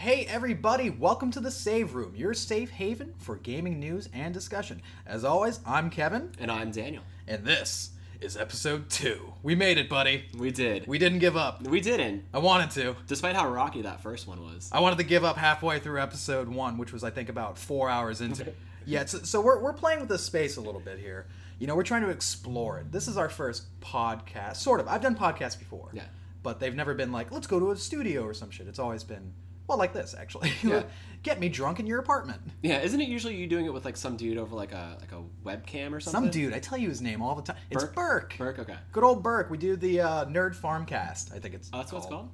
Hey, everybody, welcome to the Save Room, your safe haven for gaming news and discussion. As always, I'm Kevin, And I'm Daniel. and this is episode two. We made it, buddy. We did. We didn't give up. We didn't. I wanted to. Despite how rocky that first one was. I wanted to give up halfway through episode one, which was, I think, about four hours into it. Yeah, so, so we're, we're playing with this space a little bit here. You know, we're trying to explore it. This is our first podcast, sort of. I've done podcasts before. Yeah. But they've never been like, let's go to a studio or some shit. It's always been, well, like this, actually. Yeah. Get me drunk in your apartment. Yeah, isn't it usually you doing it with like some dude over like a like a webcam or something? Some dude, I tell you his name all the time. It's Burke. Burke, okay. Good old Burke. We do the uh, Nerd Farmcast. I think it's. Oh, that's what it's called?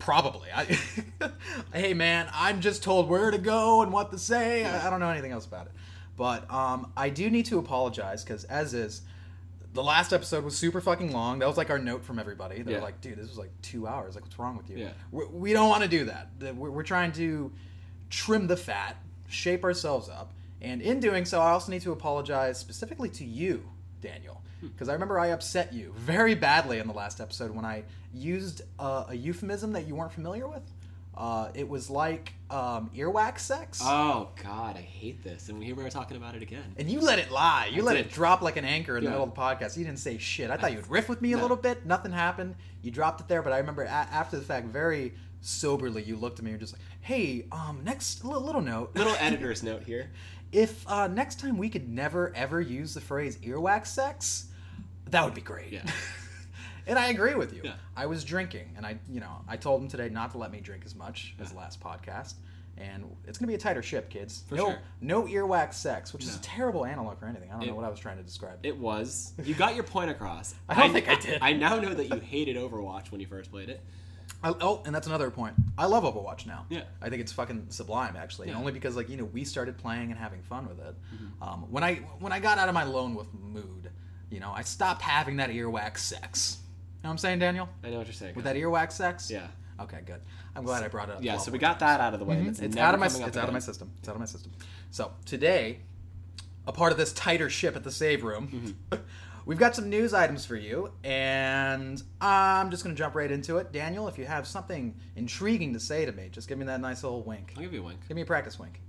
Probably. I, hey man, I'm just told where to go and what to say. I, I don't know anything else about it. But um, I do need to apologize because, as is, the last episode was super fucking long. That was like our note from everybody. They're Yeah. like, "Dude, this was like two hours. Like, what's wrong with you?" Yeah. We, we don't want to do that. We're, we're trying to trim the fat, shape ourselves up, and in doing so, I also need to apologize specifically to you, Daniel, because I remember I upset you very badly in the last episode when I used uh, a euphemism that you weren't familiar with. Uh, it was like um, earwax sex. Oh god, I hate this. And here we are talking about it again. and you let it lie. You I let did. it drop like an anchor in the Yeah. middle of the podcast. You didn't say shit. I thought you would riff with me a No. little bit. Nothing happened. You dropped it there, but I remember a- after the fact, very soberly, you looked at me and were just like, "Hey, um, next li- little note, Little editor's note here. if uh, next time we could never ever use the phrase earwax sex, that would be great." Yeah. and I agree with you. Yeah. I was drinking, and I, you know, I told him today not to let me drink as much as Yeah. the last podcast. And it's gonna be a tighter ship, kids. For no, sure. no earwax sex, which is a terrible analog for anything. I don't know what I was trying to describe. It was. You got your point across. I don't think I did. I now know that you hated Overwatch when you first played it. I, oh, and that's another point. I love Overwatch now. Yeah. I think it's fucking sublime, actually, Yeah. only because like you know we started playing and having fun with it. Mm-hmm. Um, when I when I got out of my lone wolf mood, you know, I stopped having that earwax sex. You know what I'm saying, Daniel? I know what you're saying. With that earwax sex. Yeah. Okay, good. I'm glad I brought it up. Yeah, so we got that out of the way. and it's, It's, out of my it's out of my system. It's out of my system. So today, a part of this tighter ship at the save room, Mm-hmm. we've got some news items for you, and I'm just going to jump right into it. Daniel, if you have something intriguing to say to me, just give me that nice little wink. I'll give you a wink. Give me a practice wink.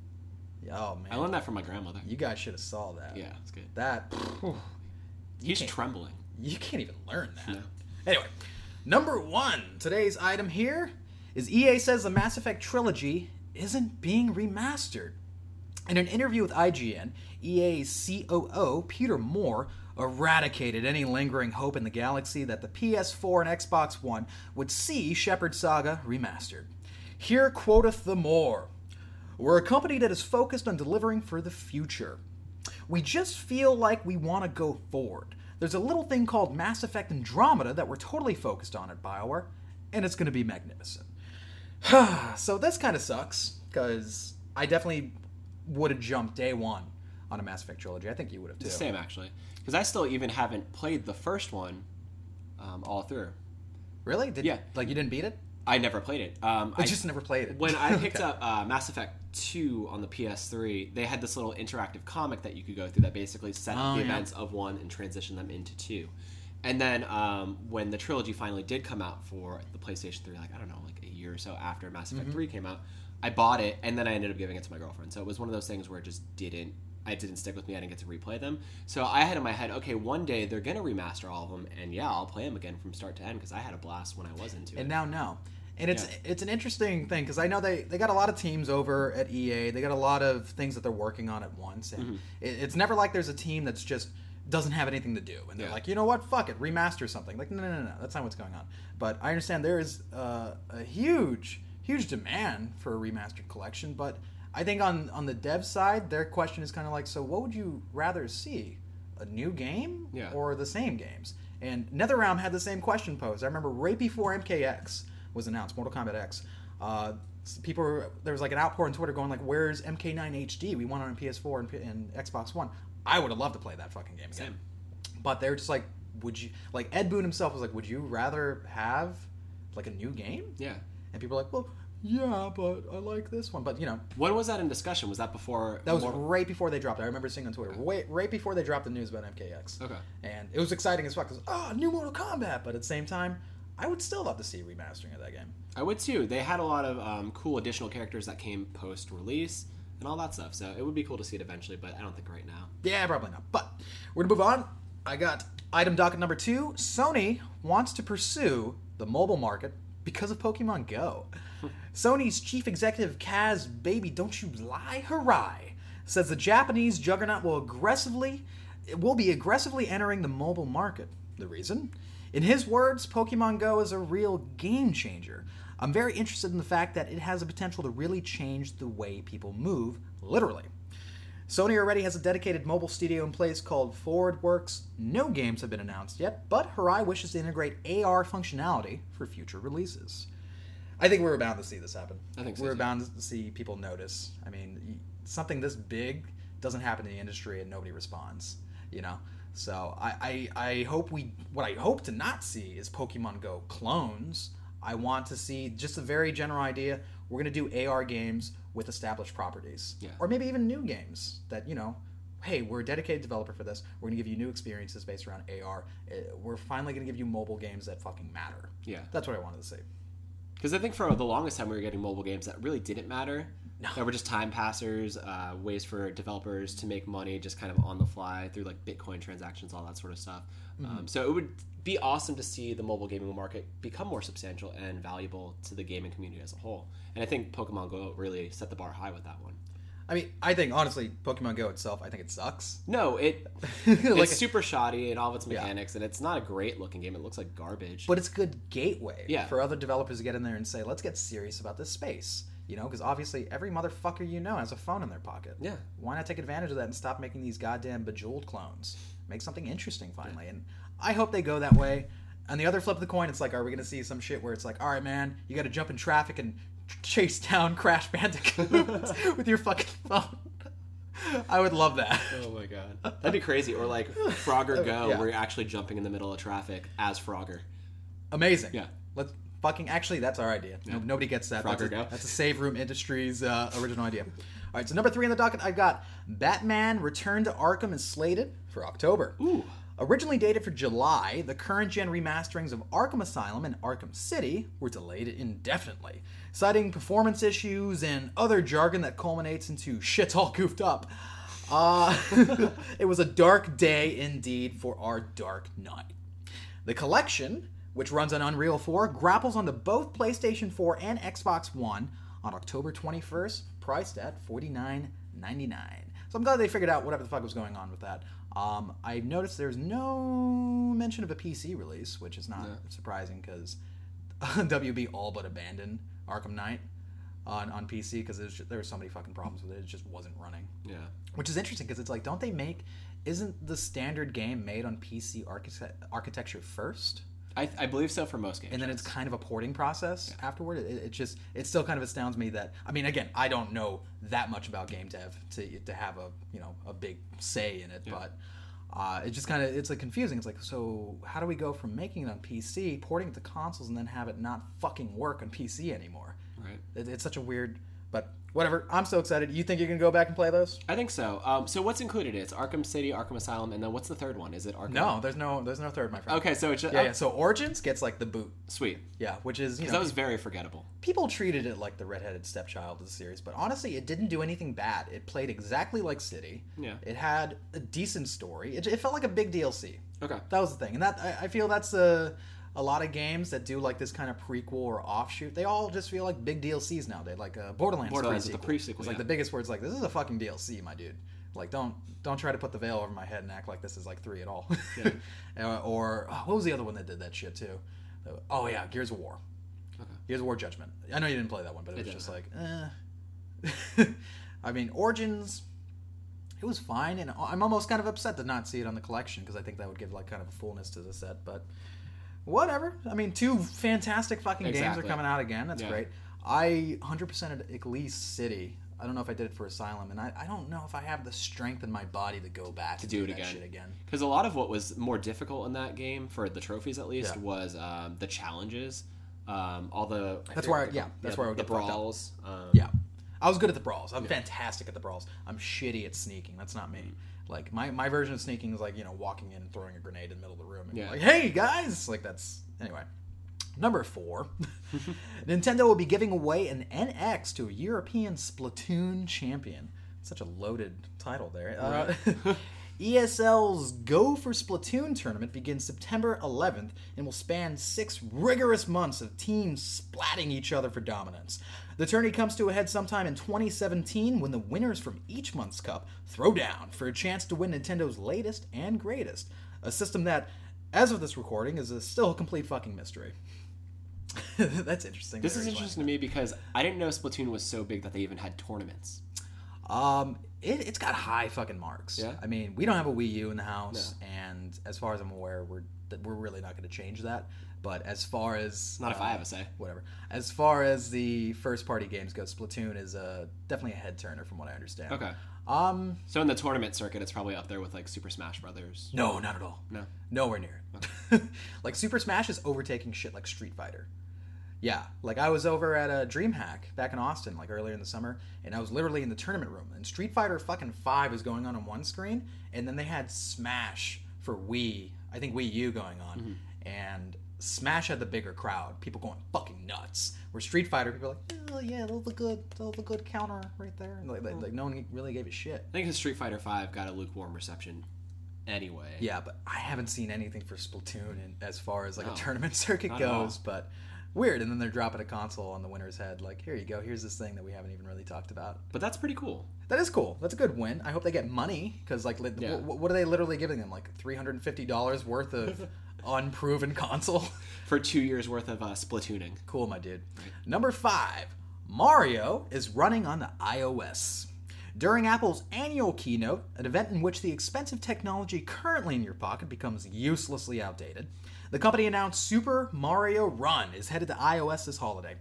Oh man, I learned that from my grandmother. you guys should have saw that. Yeah, it's good. That phew, He's trembling. you can't even learn that. No. Anyway, number one, today's item here is EA says the Mass Effect trilogy isn't being remastered. In an interview with IGN, EA's COO, Peter Moore, eradicated any lingering hope in the galaxy that the PS4 and Xbox One would see Shepard Saga remastered. Here quoteth the Moore We're a company that is focused on delivering for the future. We just feel like we want to go forward. There's a little thing called Mass Effect Andromeda that we're totally focused on at BioWare, and it's going to be magnificent. so this kind of sucks, because I definitely would have jumped day one on a Mass Effect trilogy. I think you would have too. Same actually, because I still even haven't played the first one um, all through. Really? Did, Yeah. Like you didn't beat it? I never played it. Um, I just never played it. when I picked Okay. up uh, Mass Effect 2 on the PS3, they had this little interactive comic that you could go through that basically set up Oh, the yeah. events of one and transition them into two. And then um, when the trilogy finally did come out for the PlayStation 3, like I don't know, like a year or so after Mass Effect Mm-hmm. 3 came out, I bought it and then I ended up giving it to my girlfriend. So it was one of those things where it just didn't. I didn't stick with me. I didn't get to replay them. So I had in my head, okay, one day they're gonna remaster all of them, and yeah, I'll play them again from start to end because I had a blast when I was into and it. And now no and it's Yeah. it's an interesting thing because i know they they got a lot of teams over at ea they got a lot of things that they're working on at once and Mm-hmm. it, it's never like there's a team that's just doesn't have anything to do and they're Yeah. like you know what fuck it remaster something like no no no no that's not what's going on but i understand there is uh, a huge huge demand for a remastered collection but i think on on the dev side their question is kind of like so what would you rather see a new game Yeah. or the same games. And NetherRealm had the same question posed. I remember right before MKX was announced, Mortal Kombat X. Uh, people were, there was like an outpour on Twitter going like, "Where's MK9 HD? We want it on PS4 and, P- and Xbox One." I would have loved to play that fucking game again. Same. But they're just like, "Would you?" Like Ed Boon himself was like, "Would you rather have like a new game?" Yeah. And people are like, "Well, yeah, but I like this one." But you know, When was that in discussion? Was that before? that was Mortal- right before they dropped it. I remember seeing on Twitter, right, right before they dropped the news about MKX. Okay. And it was exciting as fuck because, oh, new Mortal Kombat. But at the same time, I would still love to see a remastering of that game. I would too. They had a lot of um, cool additional characters that came post release and all that stuff. So it would be cool to see it eventually, but I don't think right now. Yeah, probably not. But we're gonna move on. I got item docket number two. Sony wants to pursue the mobile market because of Pokemon Go. Sony's chief executive Kaz Baby, don't you lie, Hirai, says the Japanese juggernaut will aggressively will be aggressively entering the mobile market. The reason? In his words, Pokemon Go is a real game changer. I'm very interested in the fact that it has the potential to really change the way people move, literally. Sony already has a dedicated mobile studio in place called Forward Works. No games have been announced yet, but Hirai wishes to integrate AR functionality for future releases. I think we're bound to see this happen. I think so, we're too. bound to see people notice. I mean, something this big doesn't happen in the industry and nobody responds. You know, so I, I I hope we what I hope to not see is Pokemon Go clones. I want to see just a very general idea. We're gonna do AR games with established properties, Yeah. or maybe even new games that you know. Hey, we're a dedicated developer for this. We're gonna give you new experiences based around AR. Uh, We're finally gonna give you mobile games that fucking matter. Yeah. That's what I wanted to see. Because I think for the longest time we were getting mobile games that really didn't matter. No. That were just time passers, uh, ways for developers to make money just kind of on the fly through like Bitcoin transactions, all that sort of stuff. Mm-hmm. Um, so it would be awesome to see the mobile gaming market become more substantial and valuable to the gaming community as a whole. And I think Pokemon Go really set the bar high with that one. I mean, I think honestly, Pokemon Go itself, I think it sucks. No, it like, it's super shoddy in all of its Yeah. mechanics, and it's not a great looking game. It looks like garbage. but it's a good gateway Yeah. for other developers to get in there and say, let's get serious about this space. You know, because obviously every motherfucker you know has a phone in their pocket. Yeah. Why not take advantage of that and stop making these goddamn bejeweled clones? Make something interesting finally. And I hope they go that way. On the other flip of the coin, it's like, are we going to see some shit where it's like, all right, man, you got to jump in traffic and chase down Crash Bandicoot with your fucking phone? I would love that. Oh my god, that'd be crazy. Or like Frogger Go, Yeah. where you're actually jumping in the middle of traffic as Frogger. Amazing. Yeah. Let's fucking actually that's our idea. No, nobody gets that. That's a, that's a Save Room Industries uh, original idea. All right, so number three on the docket, I've got Batman: Return to Arkham is slated for October. Ooh. Originally dated for July, the current gen remasterings of Arkham Asylum and Arkham City were delayed indefinitely, citing performance issues and other jargon that culminates into shit's all goofed up. Uh, it was a dark day indeed for our Dark Knight. The collection, which runs on Unreal 4, grapples onto both PlayStation 4 and Xbox One on October 21st, priced at $49.99. So I'm glad they figured out whatever the fuck was going on with that. Um, I noticed there's no mention of a PC release, which is not surprising because WB all but abandoned Arkham Knight on, on PC because there were so many fucking problems with it. It just wasn't running Yeah. which is interesting because it's like don't they make isn't the standard game made on pc architect- architecture first I, I believe so for most games. and then it's kind of a porting process afterward. It, it just it still kind of astounds me that i mean again i don't know that much about game dev to, to have a you know a big say in it but uh, it just kind of it's like confusing. It's like so how do we go from making it on pc porting it to consoles and then have it not fucking work on pc anymore? Right. it, it's such a weird but whatever i'm so excited you think you can go back and play those I think so. Um, so what's included? It's Arkham City, Arkham Asylum, and then what's the third one? Is it Arkham? no there's no there's no third my friend Okay, so it's just, Yeah, oh, yeah. So Origins gets like the boot. sweet. Yeah, which is you Because know that was very forgettable. people treated it like the redheaded stepchild of the series, but honestly, it didn't do anything bad. It played exactly like City. Yeah. It had a decent story. It, it felt like a big DLC. Okay. That was the thing, and that I, I feel that's a a lot of games that do like this kind of prequel or offshoot. They all just feel like big DLCs nowadays. Like uh, Borderlands. Borderlands is the pre-sequel, It's like the biggest where it's like this is a fucking DLC, my dude. Like don't don't try to put the veil over my head and act like this is like three at all. Uh, or oh, what was the other one that did that shit too? Uh, Oh yeah, Gears of War. Okay. Gears of War Judgment. I know you didn't play that one, but it was didn't. just like, eh. I mean, Origins. It was fine, and I'm almost kind of upset to not see it on the collection because I think that would give like kind of a fullness to the set. But whatever. I mean, two fantastic fucking games are coming out again. That's Yeah. great. I 100% at least City. I don't know if I did it for Asylum, and I, I don't know if I have the strength in my body to go back to do it that again. again. Because a lot of what was more difficult in that game, for the trophies at least, Yeah. was um, the challenges. Um, all the That's where I- yeah, that's where I would the brawls. Um, Yeah. I was good at the brawls. I'm fantastic at the brawls. I'm shitty at sneaking. That's not me. Like my, my version of sneaking is like, you know, walking in and throwing a grenade in the middle of the room and Yeah. like, hey guys like that's anyway. Number four, Nintendo will be giving away an NX to a European Splatoon champion. Such a loaded title there. Uh, ESL's Go for Splatoon tournament begins September 11th and will span six rigorous months of teams splatting each other for dominance. The tourney comes to a head sometime in 2017 when the winners from each month's cup throw down for a chance to win Nintendo's latest and greatest, a system that, as of this recording, is a still a complete fucking mystery. That's interesting. This is interesting to me because I didn't know Splatoon was so big that they even had tournaments. Um, it, it's got high fucking marks. Yeah? I mean, we don't have a Wii U in the house, and as far as I'm aware, we're we're really not going to change that. But as far as Not if uh, I have a say. whatever, as far as the first party games go, Splatoon is uh, definitely a head turner from what I understand. Okay. Um, So in the tournament circuit, it's probably up there with like Super Smash Brothers. no, not at all. No. Nowhere near it. like Super Smash is overtaking shit like Street Fighter. Yeah, like I was over at a DreamHack back in Austin like earlier in the summer, and I was literally in the tournament room, and Street Fighter fucking Five was going on on one screen, and then they had Smash for Wii, I think Wii U going on, and Smash had the bigger crowd, people going fucking nuts. Where Street Fighter, people were like, oh yeah, that was a good, that was a good counter right there, and like, like, like no one really gave a shit. I think Street Fighter Five got a lukewarm reception. Anyway. Yeah, but I haven't seen anything for Splatoon in, as far as like No, a tournament circuit not goes. But weird, and then they're dropping a console on the winner's head. Like, here you go. Here's this thing that we haven't even really talked about. But that's pretty cool. That is cool. That's a good win. I hope they get money because like, li- Yeah. wh- what are they literally giving them? Like three hundred and fifty dollars worth of unproven console. For two years worth of uh, Splatooning. Cool, my dude. Number five, Mario is running on the iOS. During Apple's annual keynote, an event in which the expensive technology currently in your pocket becomes uselessly outdated, the company announced Super Mario Run is headed to iOS this holiday.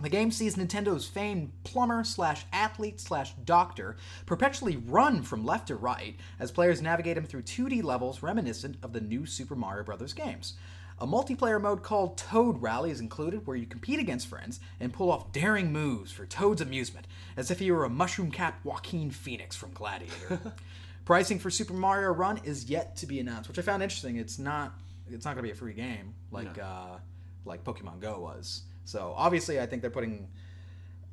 The game sees Nintendo's famed plumber slash athlete slash doctor perpetually run from left to right as players navigate him through 2D levels reminiscent of the new Super Mario Bros. games. A multiplayer mode called Toad Rally is included where you compete against friends and pull off daring moves for Toad's amusement, as if he were a mushroom capped Joaquin Phoenix from Gladiator. Pricing for Super Mario Run is yet to be announced, which I found interesting. It's not it's not going to be a free game like uh, like Pokemon Go was. So obviously, I think they're putting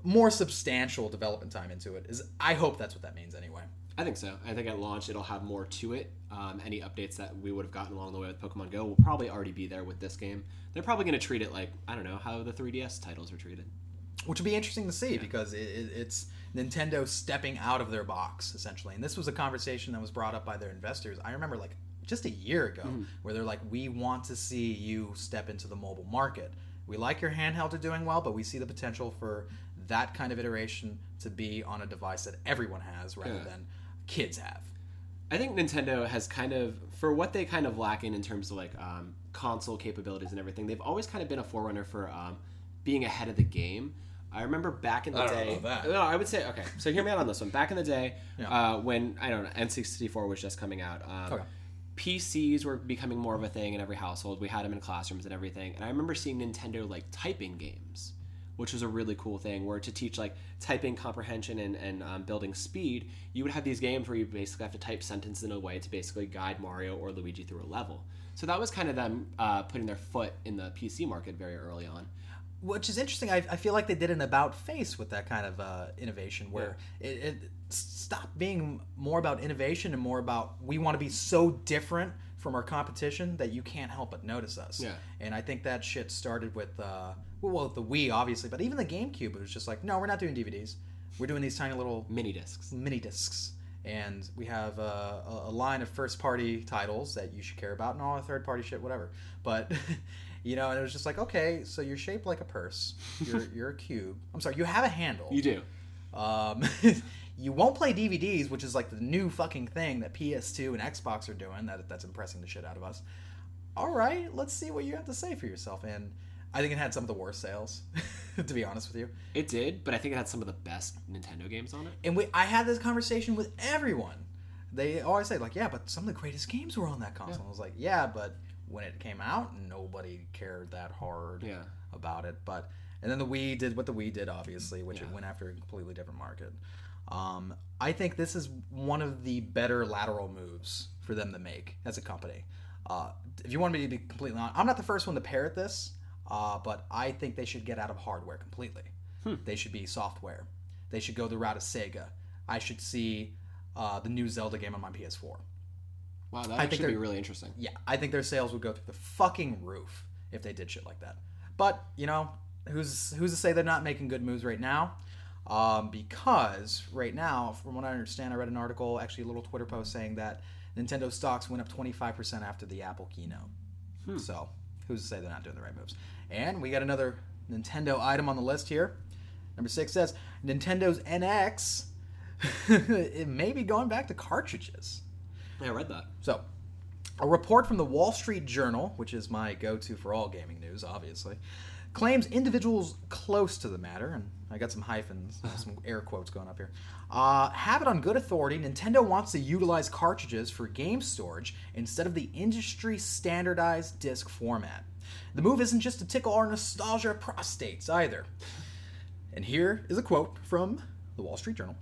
more substantial development time into it. Is I hope that's what that means anyway. I think so. I think at launch it'll have more to it. Um, any updates that we would have gotten along the way with Pokemon Go will probably already be there with this game. They're probably going to treat it like I don't know how the 3DS titles are treated. which would be interesting to see because it, it, it's Nintendo stepping out of their box essentially. And this was a conversation that was brought up by their investors. I remember like just a year ago where they're like, "We want to see you step into the mobile market. We like your handheld are doing well, but we see the potential for that kind of iteration to be on a device that everyone has rather Yeah. than kids have." I think Nintendo has kind of, for what they kind of lack in in terms of like um, console capabilities and everything, they've always kind of been a forerunner for um, being ahead of the game. I remember back in the I don't know day. that. No, I would say okay. So hear me out on this one. Back in the day, Yeah. uh, when I don't know, N64 was just coming out. Um, Okay. PCs were becoming more of a thing in every household. We had them in classrooms and everything. And I remember seeing Nintendo like typing games, which was a really cool thing. Where to teach like typing comprehension and, and um, building speed, you would have these games where you basically have to type sentences in a way to basically guide Mario or Luigi through a level. So that was kind of them uh, putting their foot in the PC market very early on. which is interesting. I, I feel like they did an about face with that kind of uh, innovation, where it, it stopped being more about innovation and more about we want to be so different from our competition that you can't help but notice us. Yeah. And I think that shit started with uh, well, the Wii obviously, but even the GameCube. It was just like, no, we're not doing DVDs. We're doing these tiny little Mini discs. mini discs and we have uh, a, a line of first party titles that you should care about and all the third party shit whatever but you know and it was just like okay so you're shaped like a purse you're, you're a cube i'm sorry you have a handle You do. um, you won't play dvds which is like the new fucking thing that ps2 and xbox are doing that, that's impressing the shit out of us all right let's see what you have to say for yourself and i think it had some of the worst sales to be honest with you It did, but I think it had some of the best Nintendo games on it. and we, I had this conversation with everyone. They always say like, "Yeah, but some of the greatest games were on that console." I was like, "Yeah, but when it came out, nobody cared that hard Yeah. about it." But and then the Wii did what the Wii did, obviously, which it went after a completely different market. Um, I think this is one of the better lateral moves for them to make as a company. Uh, if you want me to be completely honest, I'm not the first one to parrot this. Uh, but I think they should get out of hardware completely. They should be software. They should go the route of Sega. I should see uh, the new Zelda game on my PS4. Wow, that think actually be really interesting. Yeah, I think their sales would go through the fucking roof if they did shit like that. But you know, who's who's to say they're not making good moves right now? Um, because right now, from what I understand, I read an article, actually a little Twitter post saying that Nintendo stocks went up 25% after the Apple keynote. So who's to say they're not doing the right moves? And we got another Nintendo item on the list here. Number six says Nintendo's NX. it may be going back to cartridges. Yeah, I read that. So, a report from the Wall Street Journal, which is my go to for all gaming news, obviously, claims individuals close to the matter, and I got some hyphens, some air quotes going up here, uh, have it on good authority Nintendo wants to utilize cartridges for game storage instead of the industry standardized disc format. The move isn't just to tickle our nostalgia prostates either. And here is a quote from the Wall Street Journal.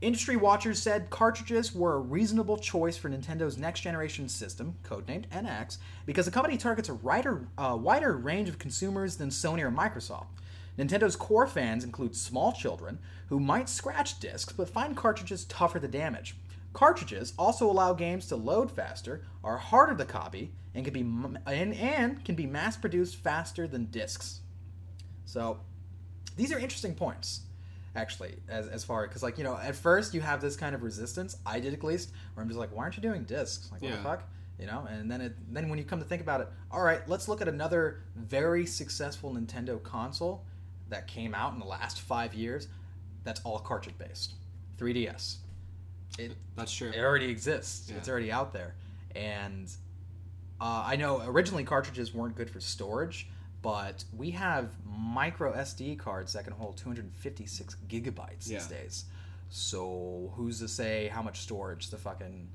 Industry watchers said cartridges were a reasonable choice for Nintendo's next generation system, codenamed NX, because the company targets a wider, uh, wider range of consumers than Sony or Microsoft. Nintendo's core fans include small children who might scratch discs but find cartridges tougher to damage. Cartridges also allow games to load faster, are harder to copy, and can be m- and, and can be mass produced faster than discs. So, these are interesting points actually as, as far as because like you know at first you have this kind of resistance i did at least where i'm just like why aren't you doing discs like what Yeah. the fuck you know and then it then when you come to think about it all right let's look at another very successful nintendo console that came out in the last five years that's all cartridge based 3ds it, That's true. it already exists. It's already out there, and uh, I know originally cartridges weren't good for storage, but we have micro SD cards that can hold 256 gigabytes Yeah. these days. So who's to say how much storage the fucking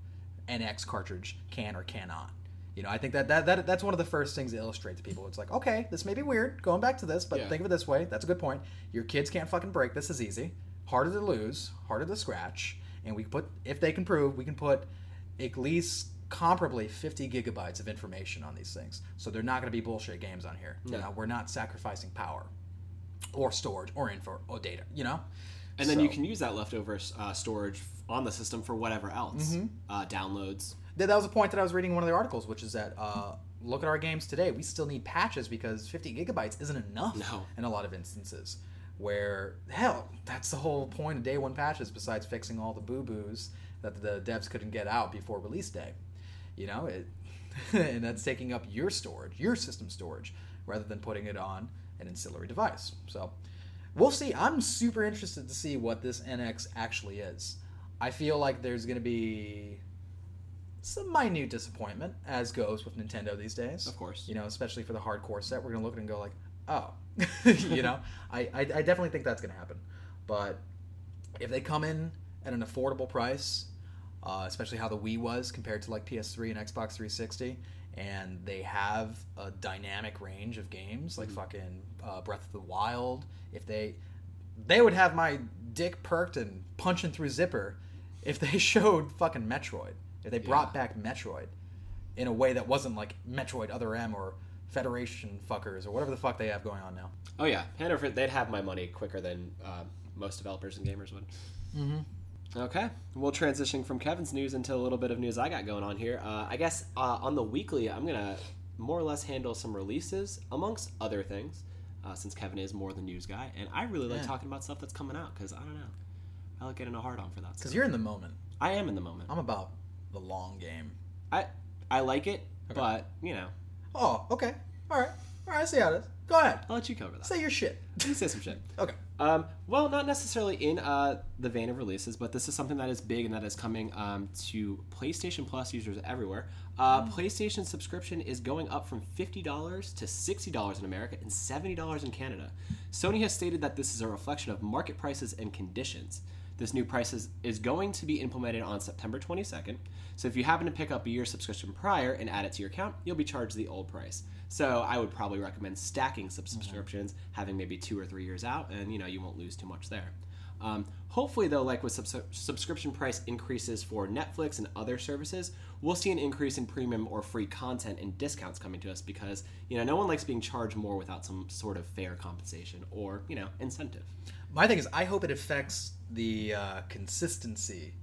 NX cartridge can or cannot? You know, I think that, that, that that's one of the first things to illustrate to people. It's like, okay, this may be weird, going back to this, but Yeah. think of it this way. That's a good point. Your kids can't fucking break. This is easy. Harder to lose, harder to scratch, and we put, if they can prove, we can put at least comparably 50 gigabytes of information on these things. So they're not going to be bullshit games on here. You know, we're not sacrificing power or storage or info or data. You know, And then you can use that leftover uh, storage on the system for whatever else. Mm-hmm. Uh, downloads. That, that was a point that I was reading in one of the articles, which is that uh, look at our games today. We still need patches because 50 gigabytes isn't enough No. in a lot of instances. Where hell, that's the whole point of day one patches. Besides fixing all the boo boos that the devs couldn't get out before release day, you know it, and that's taking up your storage, your system storage, rather than putting it on an ancillary device. So we'll see. I'm super interested to see what this NX actually is. I feel like there's going to be some minute disappointment, as goes with Nintendo these days. Of course. You know, especially for the hardcore set, we're going to look at it and go like, oh. you know, I, I, I definitely think that's going to happen. But if they come in at an affordable price, uh, especially how the Wii was compared to like PS3 and Xbox 360, and they have a dynamic range of games like fucking uh, Breath of the Wild, if they they would have my dick perked and punching through zipper if they showed fucking Metroid. If they brought back Metroid in a way that wasn't like Metroid Other M or Federation fuckers or whatever the fuck they have going on now. Oh yeah, hand over. They'd have my money quicker than uh, most developers and gamers would. Mm-hmm. Okay, we'll transition from Kevin's news into a little bit of news I got going on here. Uh, I guess uh, on the weekly, I'm gonna more or less handle some releases amongst other things, uh, since Kevin is more the news guy, and I really like Yeah. talking about stuff that's coming out because I don't know, I like getting a hard on for that. Because you're in the moment. I am in the moment. I'm about the long game. I I like it, but you know, Oh, okay. All right. All right, I see how it is. Go ahead. I'll let you cover that. Say your shit. You say some shit. Okay. Um, well, not necessarily in uh, the vein of releases, but this is something that is big and that is coming um, to PlayStation Plus users everywhere. Uh, PlayStation subscription is going up from $50 to $60 in America and $70 in Canada. Sony has stated that this is a reflection of market prices and conditions. This new price is, is going to be implemented on September 22nd. So if you happen to pick up a year subscription prior and add it to your account, you'll be charged the old price. So I would probably recommend stacking subscriptions, having maybe two or three years out, and you know you won't lose too much there. Um, hopefully, though, like with subs- subscription price increases for Netflix and other services, we'll see an increase in premium or free content and discounts coming to us because you know no one likes being charged more without some sort of fair compensation or you know incentive. My thing is, I hope it affects the uh, consistency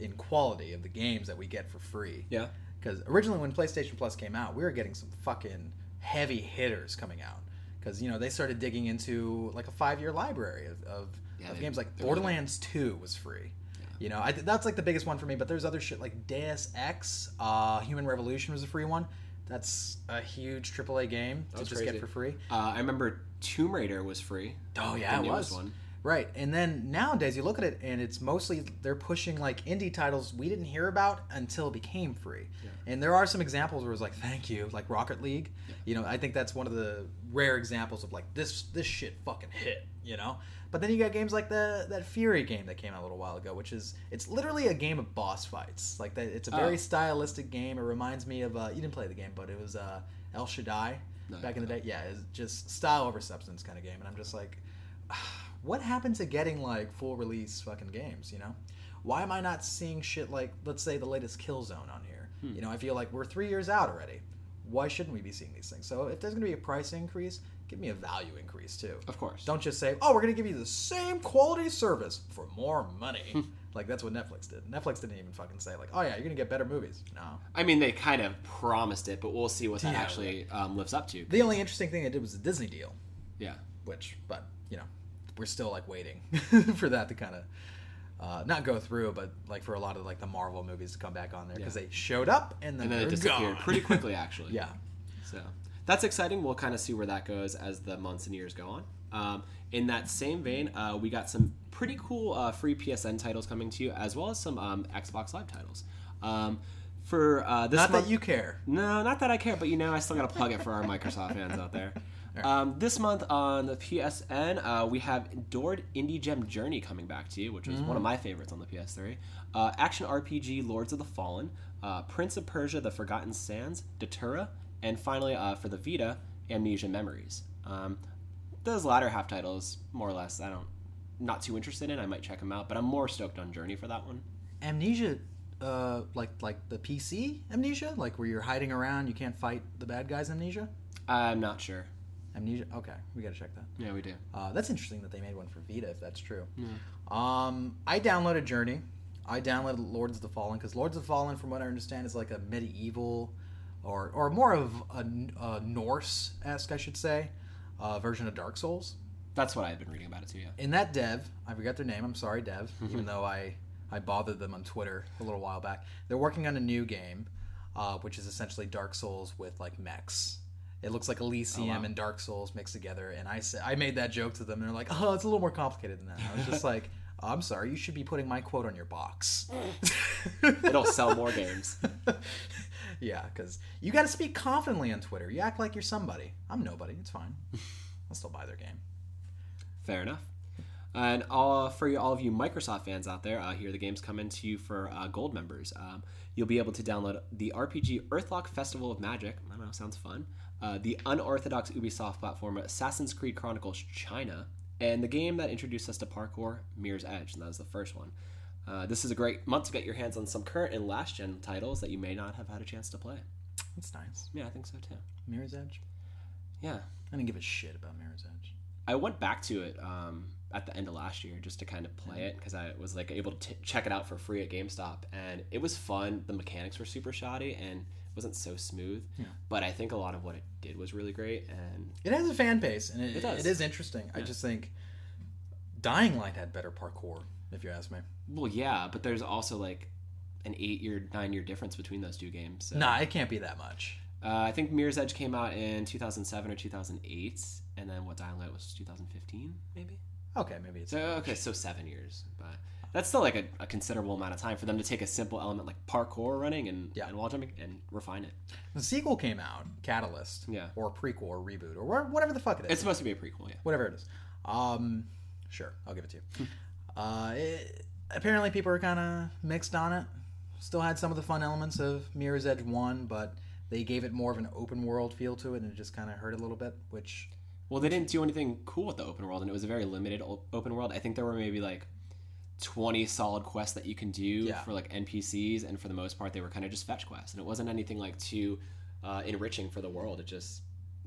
in quality of the games that we get for free. Yeah. Because originally, when PlayStation Plus came out, we were getting some fucking heavy hitters coming out. Because you know they started digging into like a five-year library of, of, Yeah, of they- games. Like they really Borderlands Two was free. You know, I, that's like the biggest one for me. But there's other shit like Deus Ex, uh, Human Revolution was a free one. That's a huge AAA game to just crazy. get for free. Uh, I remember Tomb Raider was free. Oh yeah, it was. one. Right, and then nowadays you look at it, and it's mostly they're pushing like indie titles we didn't hear about until it became free. And there are some examples where it's like, "Thank you," like Rocket League. You know, I think that's one of the rare examples of like this this shit fucking hit. You know, but then you got games like the that Furi game that came out a little while ago, which is it's literally a game of boss fights. Like that, it's a very Oh. stylistic game. It reminds me of uh, you didn't play the game, but it was uh, El Shaddai No, back in the day. Yeah, it's just style over substance kind of game, and I'm just like, what happened to getting like full release fucking games? You know, why am I not seeing shit like let's say the latest Killzone on here? You know, I feel like we're three years out already. Why shouldn't we be seeing these things? So if there's gonna be a price increase, give me a value increase too. Of course. Don't just say, "Oh, we're gonna give you the same quality service for more money." like that's what Netflix did. Netflix didn't even fucking say like, "Oh yeah, you're gonna get better movies." No. I mean, they kind of promised it, but we'll see what that Yeah, actually um, lives up to. The only interesting thing they did was the Disney deal. Yeah. which but you know we're still like waiting for that to kind of uh, not go through but like for a lot of like the marvel movies to come back on there because Yeah. they showed up and then, And then they're disappeared gone. pretty quickly, actually. yeah So that's exciting. We'll kind of see where that goes as the months and years go on. Um, in that same vein, uh, we got some pretty cool uh, free PSN titles coming to you, as well as some um, Xbox Live titles. Um, for uh, this not month, that you care No, not that I care, but you know, I still got to plug it for our Microsoft fans out there. Um, this month on the PSN, uh, we have Adored Indie Gem Journey coming back to you, which was one of my favorites on the PS3. Uh, action RPG Lords of the Fallen, uh, Prince of Persia: The Forgotten Sands, Datura, and finally uh, for the Vita, Amnesia Memories. Um, those latter half titles, more or less, I don't, not too interested in. I might check them out, but I'm more stoked on Journey for that one. amnesia uh like like the pc amnesia like where you're hiding around you can't fight the bad guys amnesia I'm not sure. Amnesia okay we gotta check that Yeah, we do. Uh, that's interesting that they made one for Vita, if that's true. Um, I downloaded Journey. I downloaded Lords of the Fallen because Lords of the Fallen, from what I understand, is like a medieval, or or more of a, a Norse esque, I should say, uh, version of Dark Souls. That's what I've been reading about it too. Yeah. In that dev, I forgot their name. I'm sorry, Dev, even though I I bothered them on Twitter a little while back. They're working on a new game, uh, which is essentially Dark Souls with like mechs. It looks like Elysium wow. and Dark Souls mixed together, and I said I made that joke to them, and they're like, "Oh, it's a little more complicated than that." I was just like, "I'm sorry, you should be putting my quote on your box." It'll sell more games. yeah, because you got to speak confidently on Twitter. You act like you're somebody. I'm nobody. It's fine. I'll still buy their game. Fair enough. And all, for you, all of you Microsoft fans out there, uh, here the games coming to you for uh, gold members. Um, you'll be able to download the RPG Earthlock Festival of Magic. I don't know, sounds fun. Uh, the unorthodox Ubisoft platform Assassin's Creed Chronicles China, and the game that introduced us to parkour, Mirror's Edge, and that was the first one. Uh, this is a great month to get your hands on some current and last gen titles that you may not have had a chance to play. That's nice. Yeah, I think so too. Mirror's Edge. Yeah, I didn't give a shit about Mirror's Edge. I went back to it um, at the end of last year just to kind of play it because I was like able to t- check it out for free at GameStop, and it was fun. The mechanics were super shoddy and wasn't so smooth, but I think a lot of what it did was really great. And It has a fan base, and it, It does. it is interesting. I just think Dying Light had better parkour, if you ask me. well, yeah, but there's also like an eight year, nine year difference between those two games. So. Nah, it can't be that much. Uh, I think Mirror's Edge came out in 2007 or 2008, and then what Dying Light was 2015, maybe. Okay, maybe it's. So okay, so seven years, but that's still like a, a considerable amount of time for them to take a simple element like parkour running and, Yeah. and wall jumping and refine it. The sequel came out, Catalyst, Yeah. or prequel or reboot or whatever the fuck it is. It's supposed to be a prequel, yeah. whatever it is. Um, sure, I'll give it to you. uh, it, apparently, people are kind of mixed on it. Still had some of the fun elements of Mirror's Edge One, but they gave it more of an open world feel to it, and it just kind of hurt a little bit. Which Well, they didn't do anything cool with the open world, and it was a very limited open world. I think there were maybe like twenty solid quests that you can do Yeah. for like NPCs, and for the most part, they were kind of just fetch quests, and it wasn't anything like too uh, enriching for the world. It just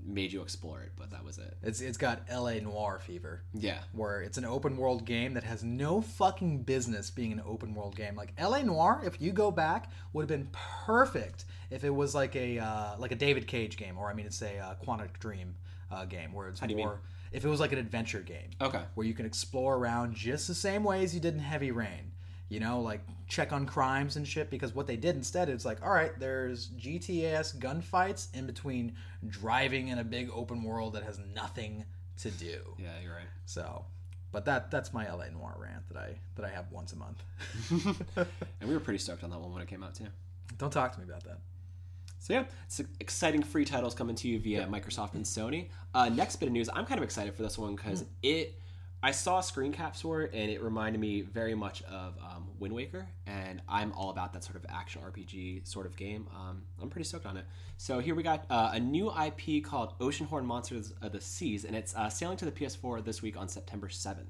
made you explore it, but that was it. It's it's got L.A. Noire fever. Yeah, where it's an open world game that has no fucking business being an open world game. Like LA Noire, if you go back, would have been perfect if it was like a uh, like a David Cage game, or I mean, it's a uh, Quantic Dream uh, game where it's more. If it was like an adventure game, Okay. where you can explore around just the same way as you did in Heavy Rain. You know, like check on crimes and shit. Because what they did instead is like, all right, there's GTAS gunfights in between driving in a big open world that has nothing to do. yeah, you're right. So, but that that's my LA Noire rant that I that I have once a month. And we were pretty stoked on that one when it came out too. Don't talk to me about that. So yeah, it's exciting free titles coming to you via Microsoft and Sony. Uh, next bit of news, I'm kind of excited for this one because it. I saw screen caps for it, and it reminded me very much of um, Wind Waker, and I'm all about that sort of action RPG sort of game. Um, I'm pretty stoked on it. So here we got uh, a new IP called Oceanhorn Monsters of the Seas, and it's uh, sailing to the PS4 this week on September 7th.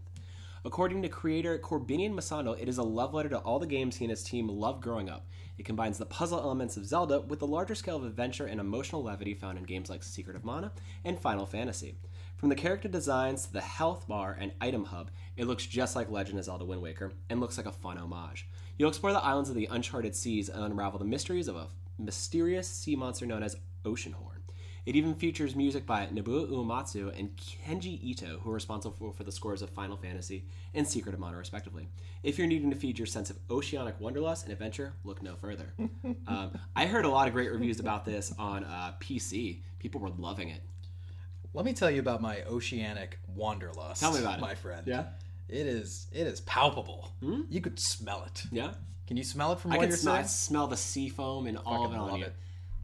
According to creator Corbinian Masano, it is a love letter to all the games he and his team loved growing up. It combines the puzzle elements of Zelda with the larger scale of adventure and emotional levity found in games like Secret of Mana and Final Fantasy. From the character designs to the health bar and item hub, it looks just like Legend of Zelda Wind Waker and looks like a fun homage. You'll explore the islands of the uncharted seas and unravel the mysteries of a mysterious sea monster known as Oceanhorn. It even features music by Nobuo Uematsu and Kenji Ito, who are responsible for, the scores of Final Fantasy and Secret of Mana, respectively. If you're needing to feed your sense of oceanic wanderlust and adventure, look no further. um, I heard a lot of great reviews about this on uh, PC. People were loving it. Let me tell you about my oceanic wanderlust. Tell me about it. my friend. Yeah? It is it is palpable. Hmm? You could smell it. Yeah? Can you smell it from I can you're smell, I smell the sea foam and all of it on love you. it.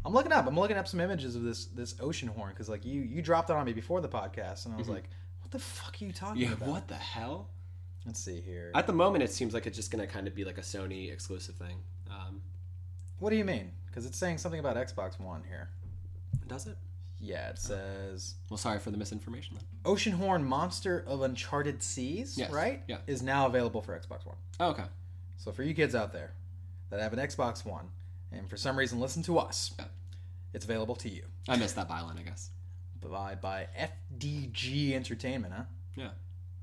I'm looking up. I'm looking up some images of this this Oceanhorn because like you you dropped it on me before the podcast and I was like, what the fuck are you talking Mm-hmm. Yeah, about? what the hell? Let's see here. At the moment, it seems like it's just going to kind of be like a Sony exclusive thing. Um, What do you mean? Because it's saying something about Xbox One here. does it? Yeah, it says Well, sorry for the misinformation then. Oceanhorn Monster of Uncharted Seas, Yes, right? yeah. Is now available for Xbox One. Oh, okay. So for you kids out there that have an Xbox One and for some reason listen to us, Yeah. it's available to you I missed that byline, I guess. by by FDG Entertainment, huh? Yeah.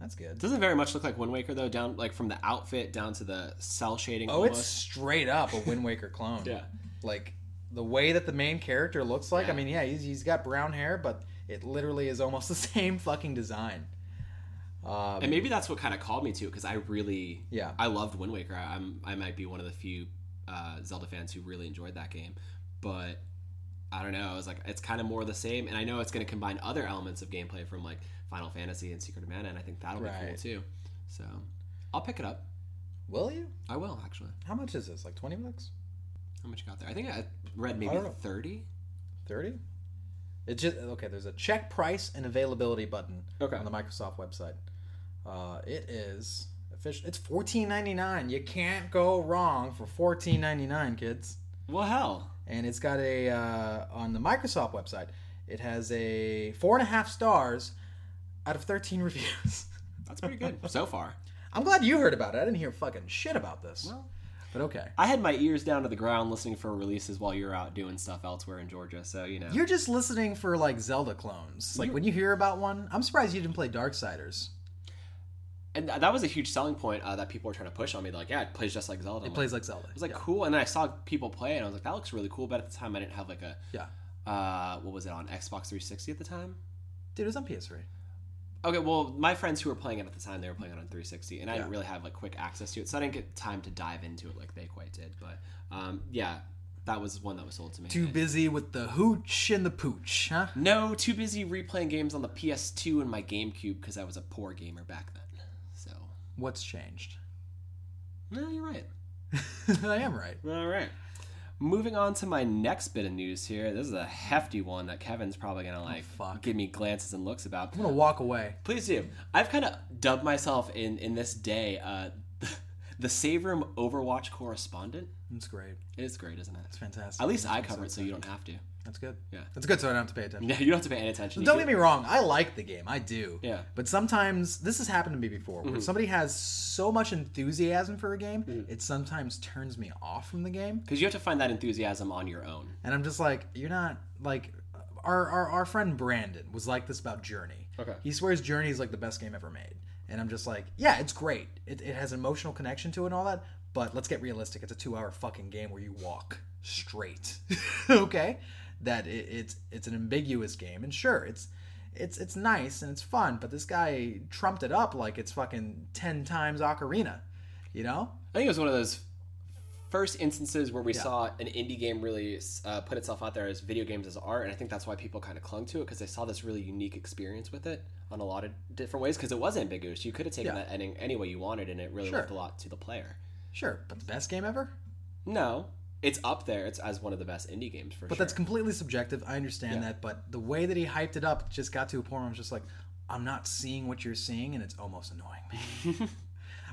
That's good. Doesn't very much look like Wind Waker though, down like from the outfit down to the cell shading. Oh, it's straight up a Wind Waker clone. Yeah. Like the way that the main character looks like. I mean, yeah, he's, he's got brown hair, but it literally is almost the same fucking design. Um, and maybe that's what kind of called me to because I really, Yeah. I loved Wind Waker. I, I'm, I might be one of the few uh, Zelda fans who really enjoyed that game, but I don't know. I was like, it's kind of more the same, and I know it's going to combine other elements of gameplay from like Final Fantasy and Secret of Mana, and I think that'll be cool too. So, I'll pick it up. will you? I will actually. How much is this? Like twenty bucks? How much you got there? I think I read maybe thirty. Thirty? It just okay. There's a check price and availability button Okay. on the Microsoft website. Uh, it is official. It's fourteen ninety nine. You can't go wrong for fourteen ninety nine, kids. Well, hell. and it's got a uh, on the Microsoft website. It has a four and a half stars out of thirteen reviews. That's pretty good so far. I'm glad you heard about it. I didn't hear fucking shit about this. Well, but okay, I had my ears down to the ground listening for releases while you're out doing stuff elsewhere in Georgia. So you know, you're just listening for like Zelda clones. Like when you hear about one, I'm surprised you didn't play Darksiders. And that was a huge selling point uh, that people were trying to push on me. Like, yeah, it plays just like Zelda. It I'm plays like Zelda. It was like yeah. cool, and then I saw people play, it, and I was like, that looks really cool. But at the time, I didn't have like a yeah, uh, what was it on Xbox 360 at the time? dude, it was on PS3. Okay, well, my friends who were playing it at the time, they were playing it on 360, and I didn't really have like quick access to it, so I didn't get time to dive into it like they quite did. But um, yeah, that was one that was sold to me. Too busy with the hooch and the pooch, huh? No, too busy replaying games on the PS2 and my GameCube because I was a poor gamer back then. What's changed? no, you're right. I am right. All right. Moving on to my next bit of news here. This is a hefty one that Kevin's probably gonna like fuck. give me glances and looks about. I'm gonna walk away. Please do. I've kind of dubbed myself in in this day uh, the Save Room Overwatch correspondent. It's great. It is great, isn't it? It's fantastic. At least I I'm so cover it, so you don't have to. That's good. Yeah. That's good, so I don't have to pay attention. Yeah, you don't have to pay any attention. Don't get me wrong, I like the game. I do. Yeah. Mm-hmm. But sometimes this has happened to me before, where somebody has so much enthusiasm for a game, it sometimes turns me off from the game, Because you have to find that enthusiasm on your own. and I'm just like, you're not like. Our, our, our friend Brandon was like this about Journey. Okay. He swears Journey is like the best game ever made. And I'm just like, yeah, it's great. It, it has an emotional connection to it and all that. But let's get realistic. It's a two hour fucking game where you walk straight. okay? That it, it's it's an ambiguous game. And sure, it's it's it's nice and it's fun, but this guy trumped it up like it's fucking ten times Ocarina. You know? I think it was one of those first instances where we saw an indie game really uh, put itself out there as video games as art, and I think that's why people kind of clung to it because they saw this really unique experience with it on a lot of different ways because it was ambiguous. You could have taken Yeah. that ending any way you wanted, and it really Sure. left a lot to the player. Sure, but the best game ever? No, it's up there. It's as one of the best indie games for But sure. But that's completely subjective. I understand Yeah. that, but the way that he hyped it up just got to a point where I was just like, I'm not seeing what you're seeing, and it's almost annoying me.